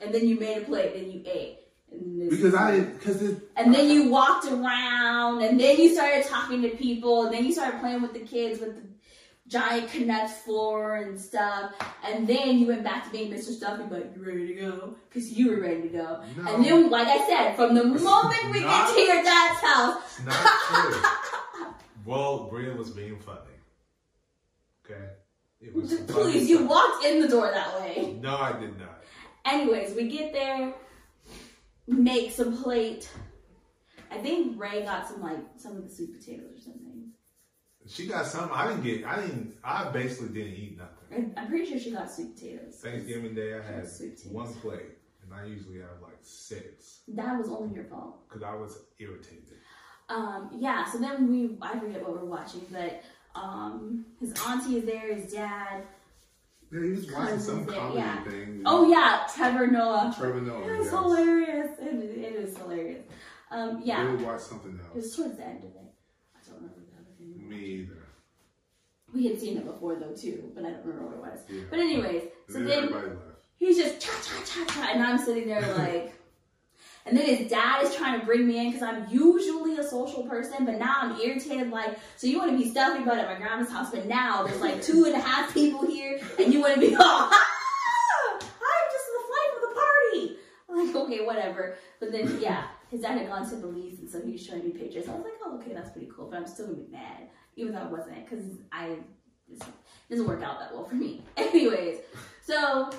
and then you made a plate, and you ate, and, because I didn't because and then you walked around, and then you started talking to people, and then you started playing with the kids with the giant Connect Four and stuff, and then you went back to being Mr. Stuffy, but you ready to go? Because you were ready to go. No. And then, like I said, from the moment we not- get to your dad's house, It's not true. well, Brian was being funny. Okay? It was please, you stuff. walked in the door that way. No, I did not. Anyways, we get there, make some plate. I think Ray got some like some of the sweet potatoes or something. She got something. I didn't get. I didn't. I basically didn't eat nothing. I- I'm pretty sure she got sweet potatoes. Thanksgiving Day, I had one plate, and I usually have like six That was only your fault. because I was irritated. Um, yeah. So then we, I forget what we're watching, but um, his auntie is there, his dad. yeah, he was watching some comedy yeah. thing. Oh yeah, Trevor Noah. Trevor Noah. It was yes. hilarious. It, it is hilarious. Um, yeah. We watch something else. It was towards the end of it. I don't remember the other thing. we were Me watching. Either. We had seen it before though too, but I don't remember what it was. Yeah. But anyways, so then he's just cha cha cha cha, and I'm sitting there like, and then his dad is trying to bring me in because I'm usually a social person, but now I'm irritated. Like, so you want to be stuffy butt at my grandma's house, but now there's like two and a half people here, and you want to be all, ah, I'm just in the life of the party. I'm like, okay, whatever. But then yeah, his dad had gone to Belize, and so he was showing me pictures. I was like, oh, okay, that's pretty cool, but I'm still gonna be mad, even though I wasn't, because I it doesn't work out that well for me. Anyways, so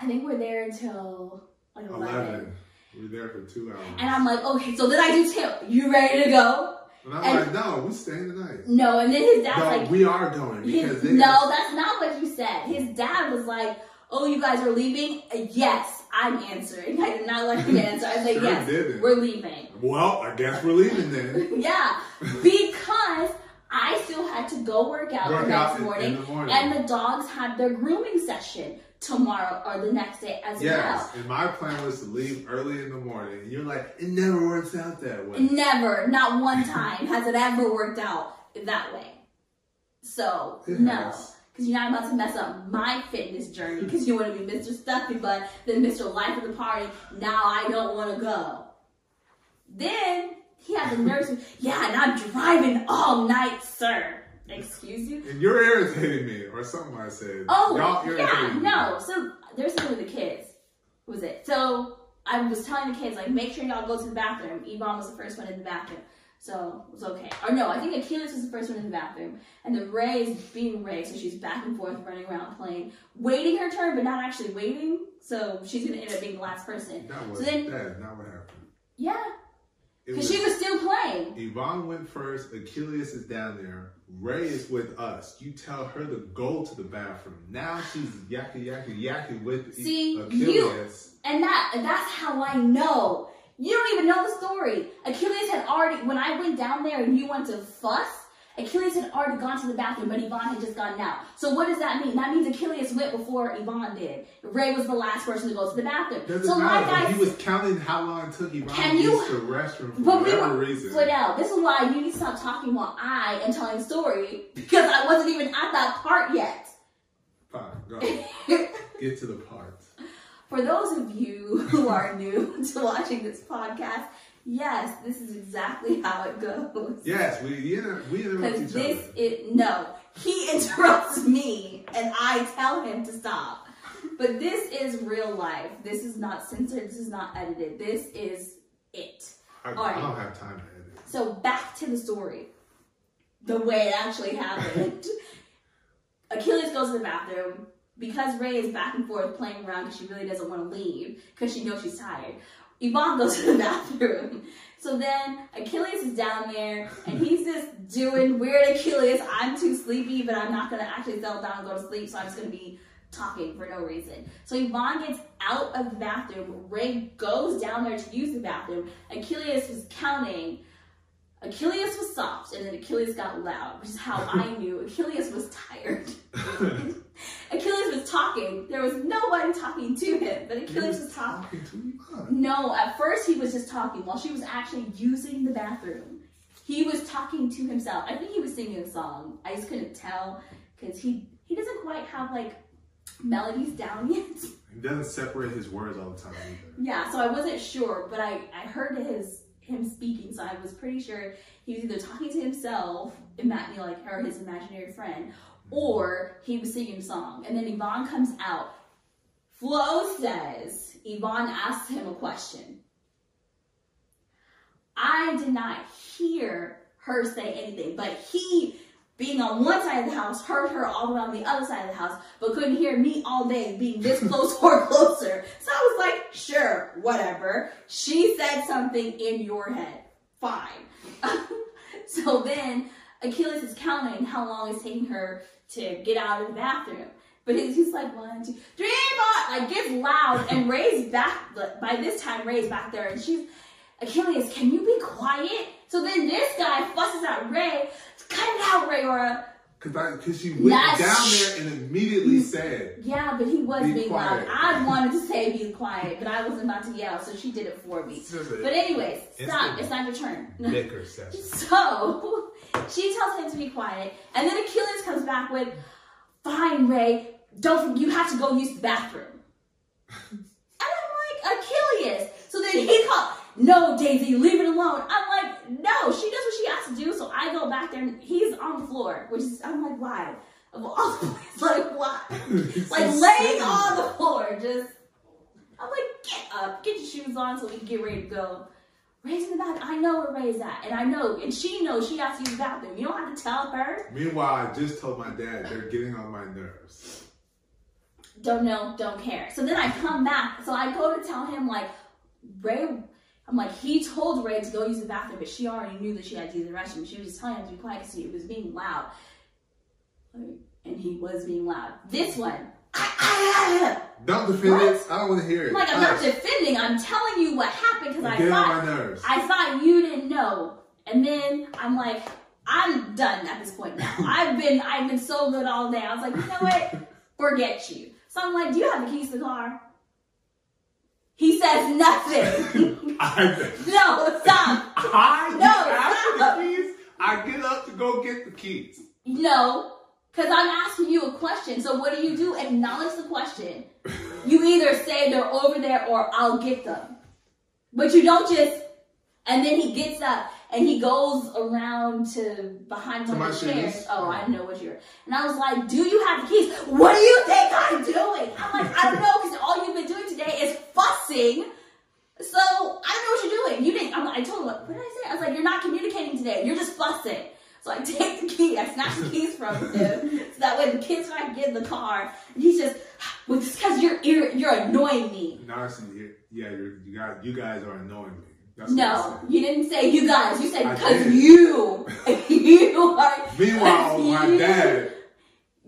I think we're there until like 11. Eleven. We're there for two hours. And I'm like, okay, so then I do tip. You ready to go? And I'm and- like, no, we're staying tonight. No, and then his dad's No, like, we are going his, because they no, that's not what you said. His dad was like, oh, you guys are leaving? Uh, yes, I'm answering. I did not let him answer. I was like, Sure yes, didn't. we're leaving. Well, I guess we're leaving then. yeah, because I still had to go work out Work the next out morning, in the morning. and the dogs had their grooming session. tomorrow or the next day as Yes, well. and my plan was to leave early in the morning. And you're like, it never works out that way. Never, not one time has it ever worked out that way. So, It no. has. Because you're not about to mess up my fitness journey because you want to be Mr. Stuffy But then Mr. Life of the Party. Now I don't want to go. Then he had the nerves. to, yeah, and I'm driving all night, sir. Excuse you? And you're irritating me, or something I said. Oh, Y'all yeah, me. no. So there's something with the kids. Who was it? So I was telling the kids, like, make sure y'all go to the bathroom. Yvonne was the first one in the bathroom. So it was okay. Or no, I think Achilles was the first one in the bathroom. And then Ray is being Ray, so she's back and forth running around playing, waiting her turn, but not actually waiting. So she's gonna end up being the last person. That was So then- that is not what happened. Yeah, because she was still playing. Yvonne went first. Achilles is down there. Ray is with us. You tell her to go to the bathroom. Now she's yakky yakky yakky with See, Achilles. And that that's how I know. You don't even know the story. Achilles had already when I went down there and you went to fuss, Achilles had already gone to the bathroom, but Yvonne had just gone out. So what does that mean? That means Achilles went before Yvonne did. Ray was the last person to go to the bathroom. Doesn't so matter. like I he was counting how long it took Yvonne Can to you- use the restroom for but we whatever were reason. Fidel, this is why you need to stop talking while I am telling the story because I wasn't even at that part yet. Fine, go. Get to the part. For those of you who are new to watching this podcast, yes, this is exactly how it goes. Yes, we you know, we interrupt each this other. is no, he interrupts me and I tell him to stop. But this is real life. This is not censored. This is not edited. This is it. I, all right. I don't have time to edit. So back to the story. The way it actually happened. Achilles goes to the bathroom because Ray is back and forth playing around because she really doesn't want to leave because she knows she's tired. Yvonne goes to the bathroom. So then Achilles is down there and he's just doing weird Achilles. I'm too sleepy, but I'm not gonna actually settle down and go to sleep, so I'm just gonna be talking for no reason. So Yvonne gets out of the bathroom. Ray goes down there to use the bathroom. Achilles is counting. Achilles was soft, and then Achilles got loud, which is how I knew Achilles was tired. Achilles was talking. There was nobody talking to him, but Achilles was talking. talking to Yvonne. No, at first he was just talking while she was actually using the bathroom. He was talking to himself. I think he was singing a song. I just couldn't tell because he he doesn't quite have like melodies down yet. He doesn't separate his words all the time either. Yeah, so I wasn't sure, but I, I heard his him speaking, so I was pretty sure he was either talking to himself, ima- you know, like or his imaginary friend, or he was singing a song. And then Yvonne comes out. Flo says Yvonne asks him a question. I did not hear her say anything, but he, being on one side of the house, heard her all the way on the other side of the house, but couldn't hear me all day being this close or closer. So I was like, sure, whatever. She said something in your head. Fine. so then Achilles is counting how long it's taking her to get out of the bathroom. But he's, like one, two, three, four, like gets loud, and Ray's back. By this time, Ray's back there, and she's Achilles, can you be quiet? So then this guy fusses at Ray, cut it out, Ray, or Cause, Cause she went down there and immediately said, yeah, but he was Be being loud. quiet. I wanted to say be quiet, but I wasn't about to yell, so she did it for me. It's just a But anyways, stop. Instant It's not your turn. bicker session. So she tells him to be quiet, and then Achilles comes back with, "Fine, Ray, don't you have to go use the bathroom?" and I'm like, Achilles. So then he called, "No, Daisy, leave it alone." I'm like, "No, she does what she has to do." So I go back there, and he's on the floor, which is I'm like, "Why?" Of all the places, like why? Like laying on the floor, just. I'm like, get up, get your shoes on so we can get ready to go. Ray's in the back. I know where Ray's at. And I know, and she knows she has to use the bathroom. You don't have to tell her. Meanwhile, I just told my dad they're getting on my nerves. Don't know, don't care. So then I come back. So I go to tell him, like, Ray, I'm like, he told Ray to go use the bathroom, but she already knew that she had to use the restroom. She was just telling him to be quiet because he was being loud. And he was being loud. This one, Don't defend What? it. I don't want to hear it. I'm like, I'm not defending. I'm telling you what happened because I thought on my nerves. I thought you didn't know. And then I'm like, I'm done at this point now. I've been I've been so good all day. I was like, you know what? Forget you. So I'm like, do you have the keys to the car? He says nothing. I, no, stop. I No, stop. the keys. I get up to go get the keys. No, because I'm asking you a question. So what do you do? Acknowledge the question. You either say they're over there or I'll get them. But you don't just, and then he gets up and he goes around to behind one my of the chairs. Oh, I oh. know what you're. And I was like, do you have the keys? What do you think I'm doing? I'm like, I don't know, because all you've been doing is fussing. So I don't know what you're doing. You didn't. I'm, I told him, what, what did I say? I was like, you're not communicating today. You're just fussing. So I take the key. I snatch the keys from him so that way the kids and I get in the car. And he's just, well, it's because you're you're you're annoying me. See. Yeah, you're, you guys, you guys are annoying me. That's No, you didn't say you guys. You said because you you are. Meanwhile, my you- dad.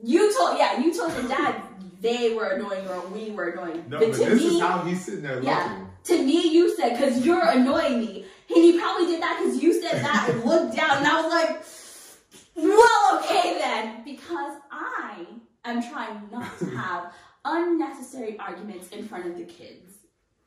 You told yeah. You told your dad they were annoying or we were annoying. No, but but this me, is how he's sitting there Yeah. looking. To me, you said, because you're annoying me. And you probably did that because you said that and looked down. And I was like, well, okay then. Because I am trying not to have unnecessary arguments in front of the kids.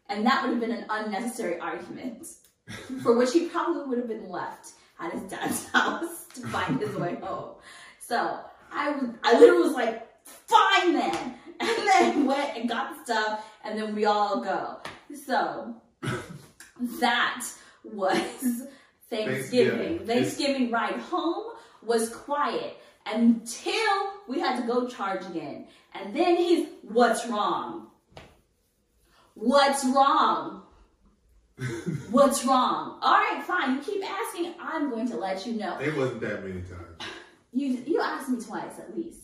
And that would have been an unnecessary argument for which he probably would have been left at his dad's house to find his way home. So I, was, I literally was like, fine then. And then went and got the stuff, and then we all go. So that was Thanksgiving. Thanksgiving. Thanksgiving ride home was quiet until we had to go charge again. And then he's, what's wrong? What's wrong? What's wrong? All right, fine. You keep asking. I'm going to let you know. It wasn't that many times. You you asked me twice at least.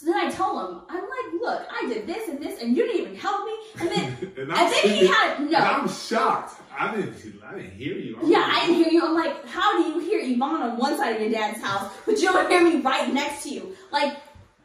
So then I told him, I'm like, look, I did this and this, and you didn't even help me. And then and and then he had no. I'm shocked. I didn't. I didn't hear you. I'm Yeah, like, I didn't hear you. I'm like, how do you hear Yvonne on one side of your dad's house, but you don't hear me right next to you? Like,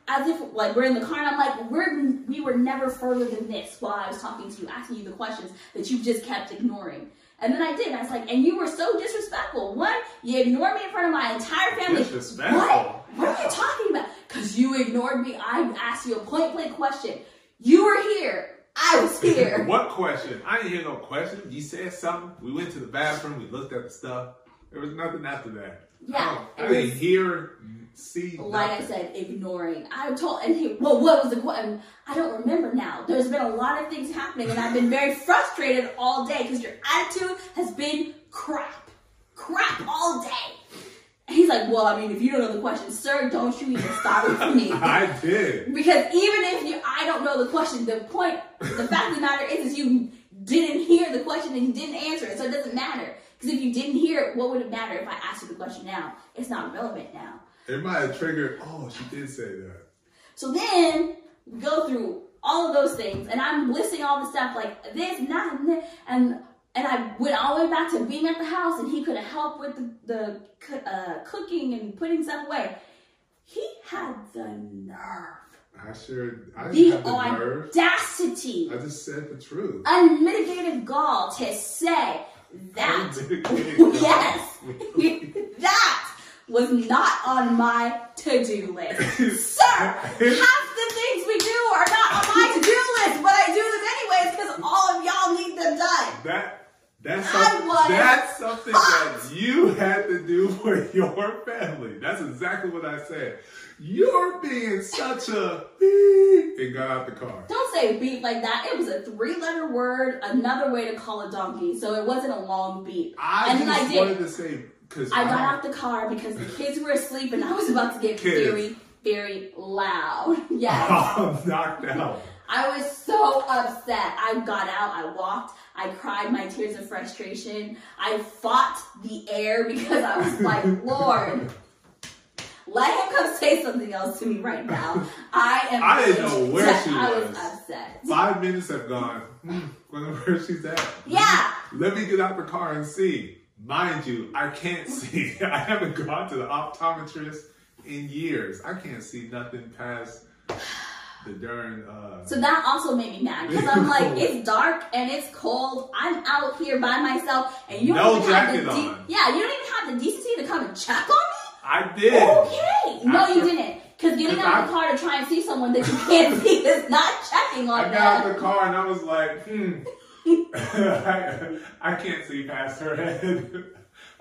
as if like we're in the car, and I'm like, we're we were never further than this while I was talking to you, asking you the questions that you just kept ignoring. And then I did. I was like, and you were so disrespectful. One, you ignored me in front of my entire family. Disrespectful? What? What are you talking about? Because you ignored me. I asked you a point blank question. You were here. I was here. What question? I didn't hear no question. You said something. We went to the bathroom. We looked at the stuff. There was nothing after that. Yeah, I, I didn't hear, see. like I said, ignoring. I told, and he, well, what was the question? Um, I don't remember now. There's been a lot of things happening, and I've been very frustrated all day because your attitude has been crap, crap all day. He's like, well, I mean, if you don't know the question, sir, don't you even start with me. I did. Because even if you, I don't know the question, the point, the fact of the matter is, is you didn't hear the question and you didn't answer it, so it doesn't matter. Because if you didn't hear it, what would it matter if I asked you the question now? It's not relevant now. It might have triggered. Oh, she did say that. So then we go through all of those things, and I'm listing all the stuff like this, and that, and and I went all the way back to being at the house, and he could have helped with the, the uh, cooking and putting stuff away. He had the nerve, I sure. I the the nerve. audacity, I just said the truth. unmitigated gall to say that yes, that was not on my to-do list. Sir, half the things we do are not on my to-do list, but I do them anyways because all of y'all need them done. That that's something, that's something that you had to do for your family. That's exactly what I said. You're being such a beep and got out the car. Don't say beep like that. It was a three-letter word, another way to call a donkey, so it wasn't a long beep. I and just I did. wanted to say because I got out the car because the kids were asleep and I was about to get Kids. very, very loud. Yes. I'm knocked out. I was so upset. I got out, I walked, I cried my tears of frustration. I fought the air because I was like, Lord, let him come say something else to me right now. I am. I didn't know where upset. she was. I was upset. Five minutes have gone. Hmm, wonder where she's at. Yeah. Let me get out the car and see. Mind you, I can't see. I haven't gone to the optometrist in years. I can't see nothing past the darn. Uh, So that also made me mad because I'm like, it's dark and it's cold. I'm out here by myself, and you don't even have the on. yeah, you don't even have the decency to come and check on me. I did. Okay. No, you didn't. Because getting out I- of the car to try and see someone that you can't see is not checking on I got out the car and I was like, hmm. I, I can't see past her head.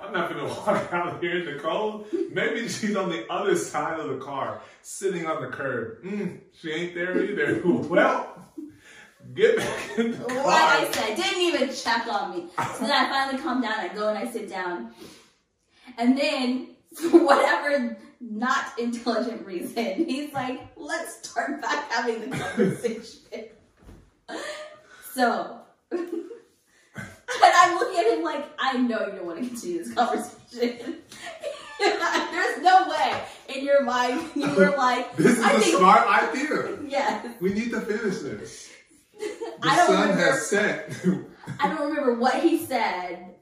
I'm not gonna walk out here in the cold. Maybe she's on the other side of the car, sitting on the curb. Mm, she ain't there either. well, get back in the car. Like I said, didn't even check on me. So then I finally calm down. I go and I sit down, and then for whatever not intelligent reason, he's like, "Let's start back having the conversation." so. And I'm looking at him like, I know you don't want to continue this conversation. There's no way in your mind you were like, This is I a think, smart idea. yes. We need to finish this. The I don't sun remember. has set. I don't remember what he said.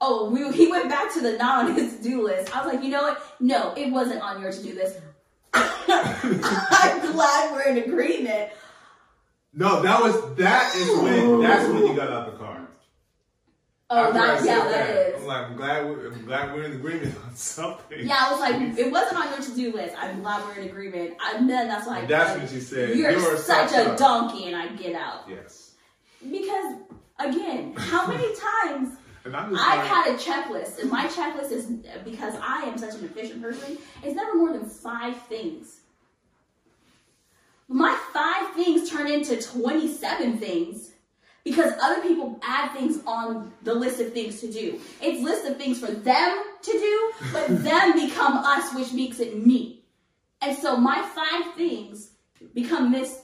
Oh, we, he went back to the not on his to-do list. I was like, you know what? No, it wasn't on your to-do list. I'm glad we're in agreement. no, that was that is when that's when you got out the car. Oh, After I that, yeah, that is. I'm like, I'm glad we're, I'm glad we're in agreement on something. Yeah, I was like, it wasn't on your to-do list. I'm glad we're in agreement. And then that's why I that's said, when she said, you're, "You're such a a donkey, and I get out. Yes, Because, again, how many times I'm I've like, had a checklist, and my checklist is because I am such an efficient person. It's never more than five things. My five things turn into twenty-seven things because other people add things on the list of things to do. It's list of things for them to do, but them become us, which makes it me. And so my five things become this.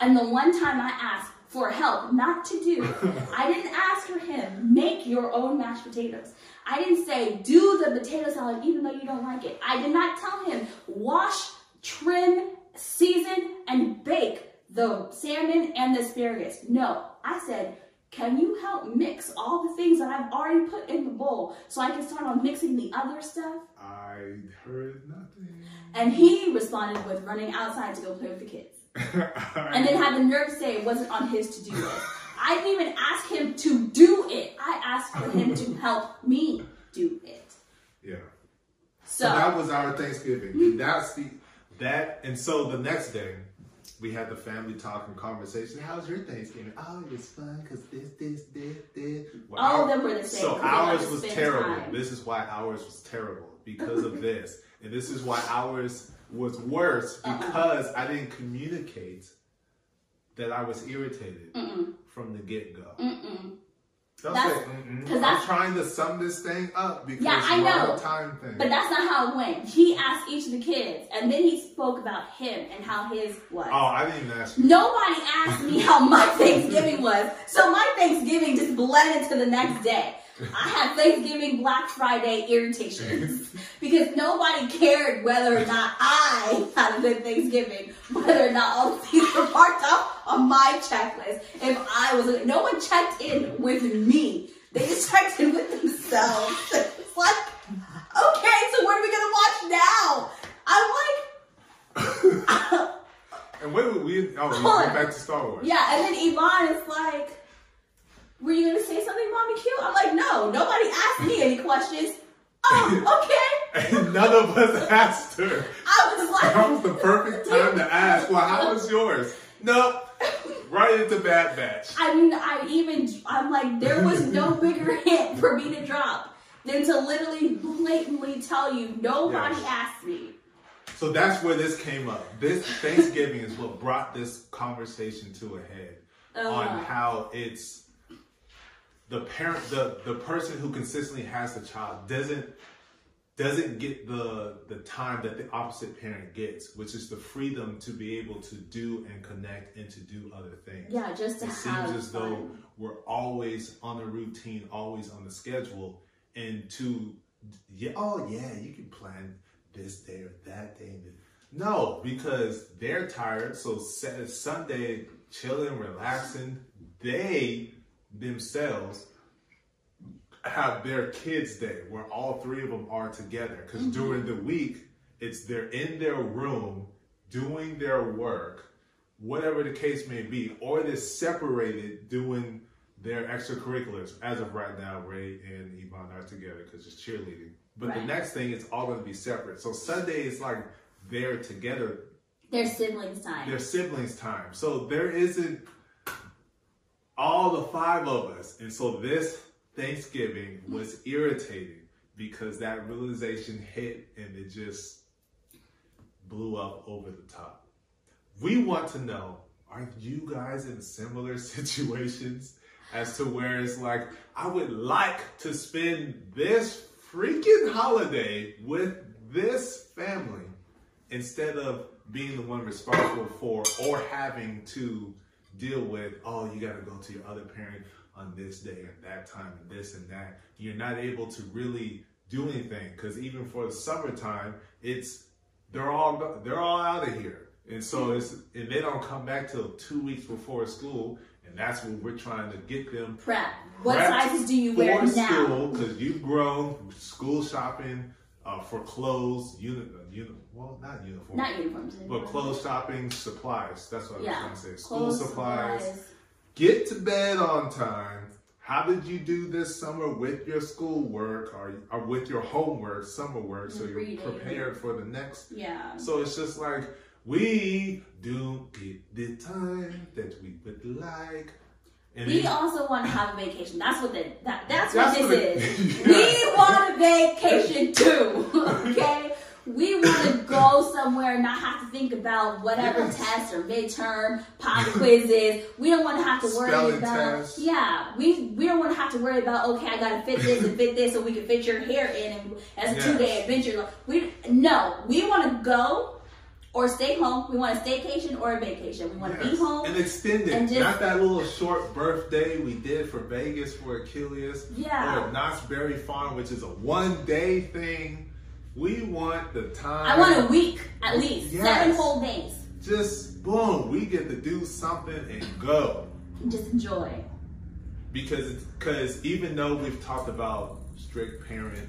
And the one time I asked for help not to do, I didn't ask for him, make your own mashed potatoes. I didn't say, do the potato salad even though you don't like it. I did not tell him, wash, trim, season, and bake the salmon and the asparagus. No, I said, can you help mix all the things that I've already put in the bowl so I can start on mixing the other stuff? I heard nothing. And he responded with running outside to go play with the kids. And then had the nerve to say it wasn't on his to do list. I didn't even ask him to do it. I asked for him to help me do it. yeah. So, So that was our Thanksgiving. Hmm. That's the that, and so the next day we had the family talk and conversation. How was your Thanksgiving? Oh, it was fun because this, this, this, this. Well, all of them were the same. So because they like ours was terrible. time. This is why ours was terrible because of this, and this is why ours was worse Uh-uh. because I didn't communicate that I was irritated Mm-mm, from the get go. Don't That's- say mm-mm. 'cause I'm trying to sum this thing up because Yeah, I know. time thing. But that's not how it went. He asked each of the kids, and then he spoke about him and how his was. oh, I didn't even ask you. Nobody asked me how my Thanksgiving was, so my Thanksgiving just blended to the next day. I had Thanksgiving Black Friday irritations because nobody cared whether or not I had a good Thanksgiving, whether or not all the things were marked off on my checklist. If I was, no one checked in with me. They just checked in with themselves. It's like, okay, so what are we gonna watch now? I'm like. And wait, we oh, we went back to Star Wars. Yeah, and then Yvonne is like, Were you gonna say something, Mommy Q? I'm like, No, nobody asked me any questions. Oh, okay. And none of us asked her. I was like, That was the perfect time to ask. Well, how was yours? No, right into Bad Batch. I mean, I even, I'm like, there was no bigger hint for me to drop than to literally blatantly tell you, nobody Yes. asked me. So that's where this came up. This Thanksgiving is what brought this conversation to a head on Uh-huh. how it's the parent, the the person who consistently has the child doesn't doesn't get the the time that the opposite parent gets, which is the freedom to be able to do and connect and to do other things. Yeah, just to It seems as fun. though we're always on a routine, always on the schedule, and to yeah, oh yeah, you can plan this day or that day. No, because they're tired. So Sunday, chilling, relaxing. They themselves have their kids' day where all three of them are together. Because mm-hmm. during the week, it's they're in their room doing their work, whatever the case may be, or they're separated doing their extracurriculars. As of right now, Ray and Yvonne are together because it's cheerleading. But the next thing, it's all going to be separate. So Sunday is like they're together. Their siblings time. Their siblings time. So there isn't all the five of us. And so this Thanksgiving was irritating because that realization hit and it just blew up over the top. We want to know are you guys in similar situations as to where it's like, I would like to spend this freaking holiday with this family instead of being the one responsible for or having to deal with, oh, you got to go to your other parent on this day and that time and this and that. You're not able to really do anything because even for the summertime, it's they're all they're all out of here, and so it's and they don't come back till two weeks before school, and that's what we're trying to get them prep. What sizes do you wear for now? school because you've grown school shopping uh, for clothes, uni, uni, well not uniform, Not uniforms. but clothes shopping supplies. That's what I Yeah. was trying to say. School Clothes, supplies. Get to bed on time. How did you do this summer with your schoolwork or, or with your homework, summer work, so you're Reading. prepared for the next? Yeah. So it's just like we don't get the time that we would like. And We also want to have a vacation. That's what the, that that's, That's what what this it- is. Yes. We want a vacation too. Okay. We want to go somewhere and not have to think about whatever Yes. tests or midterm, pop quizzes. We don't want to have to worry Spelling about. Yeah, we we don't want to have to worry about. Okay, I gotta fit this and fit this so we can fit your hair in, and as a Yes. two day adventure. We no, we want to go or stay home. We want a staycation or a vacation. We want to be home. and extend it. and just- Not that little short birthday we did for Vegas for Achilles. Yeah. Or Knott's Berry Farm, which is a one day thing. We want the time. I want a week at least, Yes. seven whole days. Just boom, we get to do something and go. and Just enjoy. because because even though we've talked about strict parent,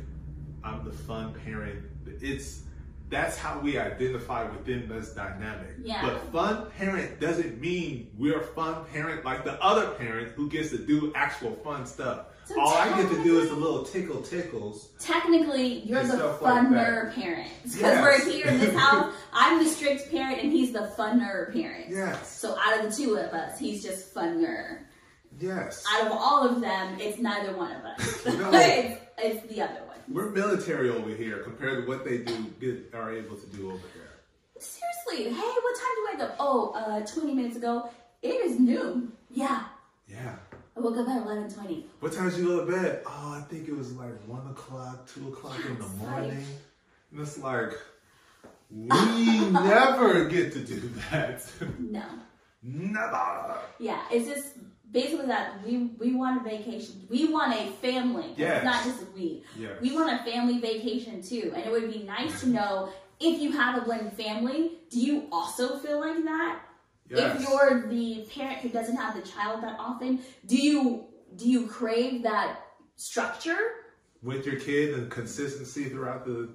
I'm the fun parent. It's that's how we identify within this dynamic. Yeah. But fun parent doesn't mean we're a fun parent like the other parent who gets to do actual fun stuff. So All I get to do is the little tickle tickles. Technically, you're the stuff like funner parent because Yes. we're here in this house. I'm the strict parent, and he's the funner parent. Yes. So out of the two of us, he's just funner. Yes. Out of all of them, it's neither one of us. No. it's, it's the other one. We're military over here compared to what they do get, are able to do over there. Seriously, hey, what time do you wake up? Oh, uh, 20 minutes ago. It is noon. Yeah, Yeah. I woke up at 11:20. What time did you go to bed? Oh, I think it was like one o'clock, two o'clock in the Yes, morning. And it's like, we never get to do that. No. never. Yeah, it's just basically that we we want a vacation. We want a family. Yes. It's not just a we. Yes. We want a family vacation too. And it would be nice to know if you have a blended family, do you also feel like that? Yes. If you're the parent who doesn't have the child that often, do you do you crave that structure? With your kid and consistency throughout the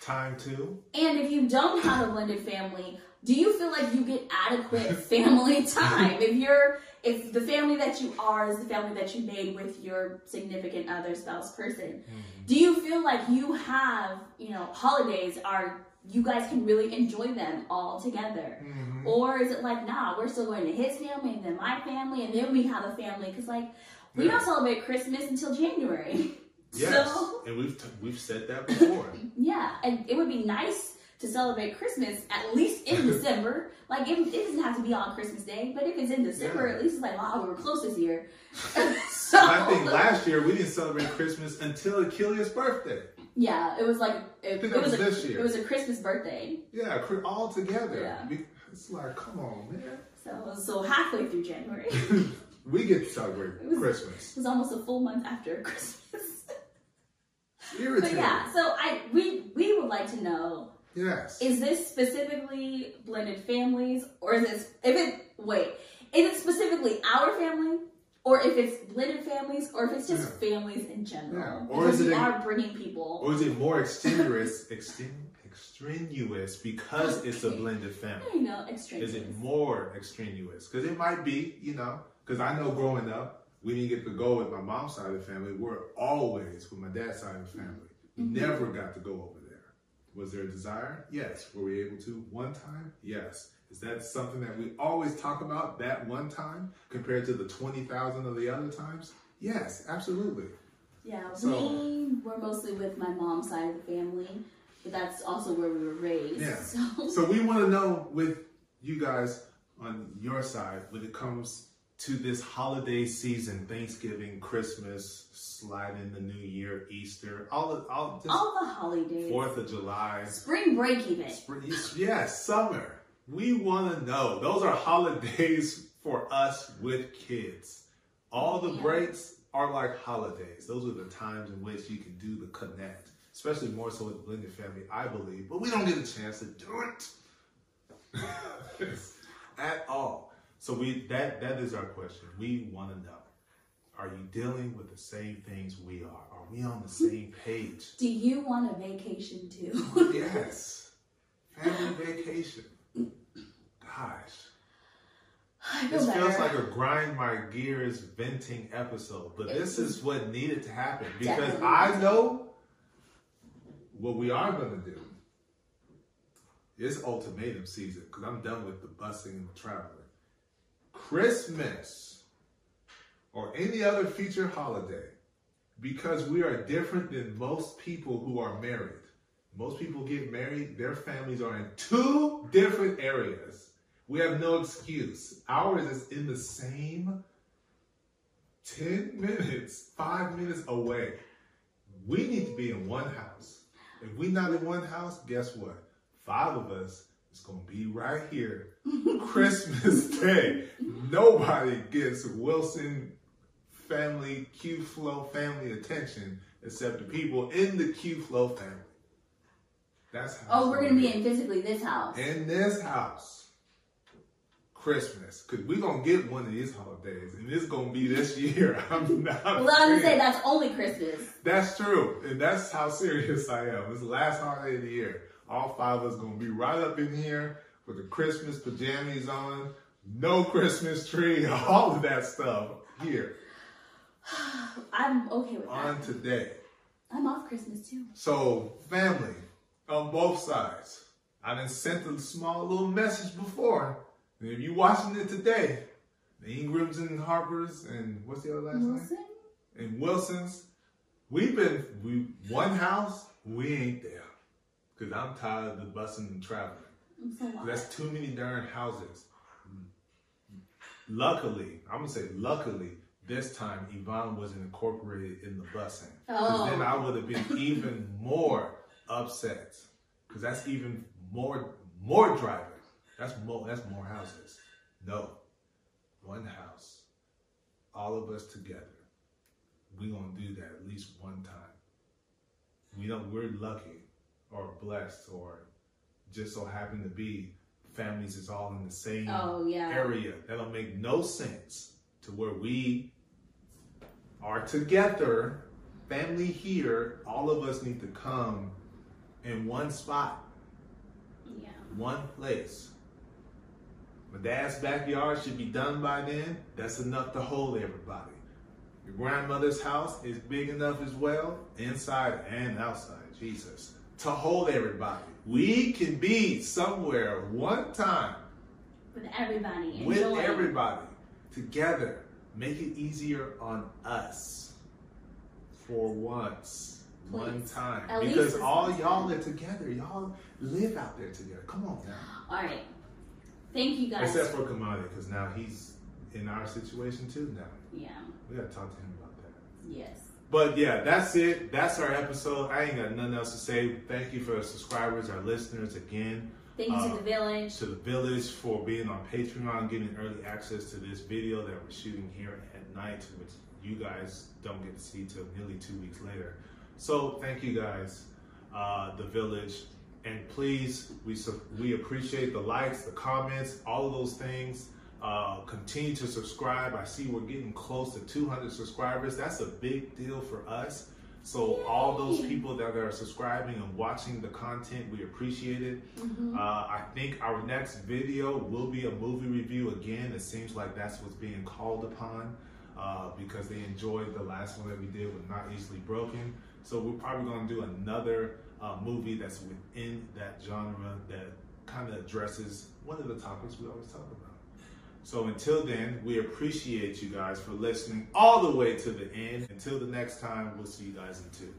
time too. And if you don't have a blended family, do you feel like you get adequate family time? If you're if the family that you are is the family that you made with your significant other spouse person, mm-hmm. do you feel like you have, you know, holidays are you guys can really enjoy them all together? Mm-hmm. Or is it like, nah, we're still going to his family and then my family and then we have a family? Because, like, we don't celebrate Christmas until January. Yes. So, And we've t- we've said that before. yeah, and it would be nice to celebrate Christmas at least in December. Like, it, it doesn't have to be on Christmas Day, but if it's in December, Yeah. at least it's like, wow, we were close this year. so, I think last year we didn't celebrate Christmas until Achilles' birthday. Yeah, it was like, it, it was, was a, year. it was a Christmas birthday. Yeah, all together. Yeah. It's like, come on, man. So, so halfway through January. We get to celebrate was- Christmas. It was almost a full month after Christmas. Irritating. But yeah, so I we we would like to know Yes. is this specifically blended families or is this if it wait is it specifically our family or if it's blended families or if it's just families in general Yeah, or because is it we a- are bringing people or is it more extenuous, exten- extraneous because it's a blended family? you know extraneous Is it more extraneous? Because it might be, you know, because I know growing up, we didn't get to go with my mom's side of the family. We're always with my dad's side of the family. We Mm-hmm. never got to go over there. Was there a desire? Yes. Were we able to one time? Yes. Is that something that we always talk about that one time compared to the 20,000 of the other times? Yes, absolutely. Yeah, So- we were mostly with my mom's side of the family, but that's also where we were raised. Yeah. So, So we want to know with you guys on your side when it comes to this holiday season, Thanksgiving, Christmas, slide in the New Year, Easter, all the all just all the holidays, Fourth of July, spring break even. spring, yes, summer. We want to know. Those are holidays for us with kids. All the breaks are like holidays. Those are the times in which you can do the connect, especially more so with the blended family, I believe. But we don't get a chance to do it at all. So we that that is our question. We want to know: Are you dealing with the same things we are? Are we on the hmm. same page? Do you want a vacation too? yes, family vacation. Gosh. I feel This better. feels like a grind my gears venting episode, but this is what needed to happen because Definitely. I know what we are going to do. It's ultimatum season because I'm done with the busing and the traveling. Christmas or any other future holiday, because we are different than most people who are married. Most people get married, their families are in two different areas. We have no excuse. Ours is in the same 10 minutes, five minutes away. We need to be in one house. If we not in one house, guess what? Five of us is gonna be right here. Christmas Day. Nobody gets Wilson family, Q FLO family attention except the people in the Q FLO family. That's how oh, we're gonna be in physically this house. in this house Christmas because we're gonna get one of these holidays and it's gonna be this year. I'm not. well, I was gonna say that's only Christmas. That's true, and that's how serious I am. It's the last holiday of the year. All five of us gonna be right up in here with the Christmas pajamas on, no Christmas tree, all of that stuff here I'm okay with that. on today. I'm off Christmas too. So, family on both sides. I done sent a small little message before. And if you're watching it today, the Ingrams and Harpers and what's the other last name? Wilson? And Wilsons, we've been we one house, we ain't there. Cause I'm tired of the busing and traveling. So. That's too many darn houses. Luckily, I'm gonna say luckily, this time Yvonne wasn't incorporated in the busing. Because Oh. then I would have been even more upset. Because that's even more more driving. That's more that's more houses. No. One house. All of us together. we gonna do that at least one time. We don't we're lucky or blessed or just so happen to be families is all in the same Oh yeah. area. That'll make no sense to where we are together, family here. All of us need to come in one spot, Yeah. one place. My dad's backyard should be done by then. That's enough to hold everybody. Your grandmother's house is big enough as well, inside and outside. Jesus. To hold everybody. We can be somewhere one time With everybody. with everybody together. Make it easier on us for once, one time. At because all y'all are together. Y'all live out there together. Come on now. All right. Thank you guys. Except for Kamani, because now he's in our situation too now. yeah. We gotta talk to him about that. Yes. But yeah, that's it. That's our episode. I ain't got nothing else to say. Thank you for our subscribers, our listeners again. Thank you Uh, to the village. to the village for being on Patreon, getting early access to this video that we're shooting here at night, which you guys don't get to see till nearly two weeks later. So thank you guys, uh, the village, and please we we appreciate the likes, the comments, all of those things. Uh, continue to subscribe. I see we're getting close to 200 subscribers. That's a big deal for us. So all those people that are subscribing and watching the content, we appreciate it. Mhm. Uh, I think our next video will be a movie review again. It seems like that's what's being called upon uh, because they enjoyed the last one that we did with Not Easily Broken. So we're probably going to do another uh, movie that's within that genre that kind of addresses one of the topics we always talk about. So until then, we appreciate you guys for listening all the way to the end. Until the next time, we'll see you guys in two.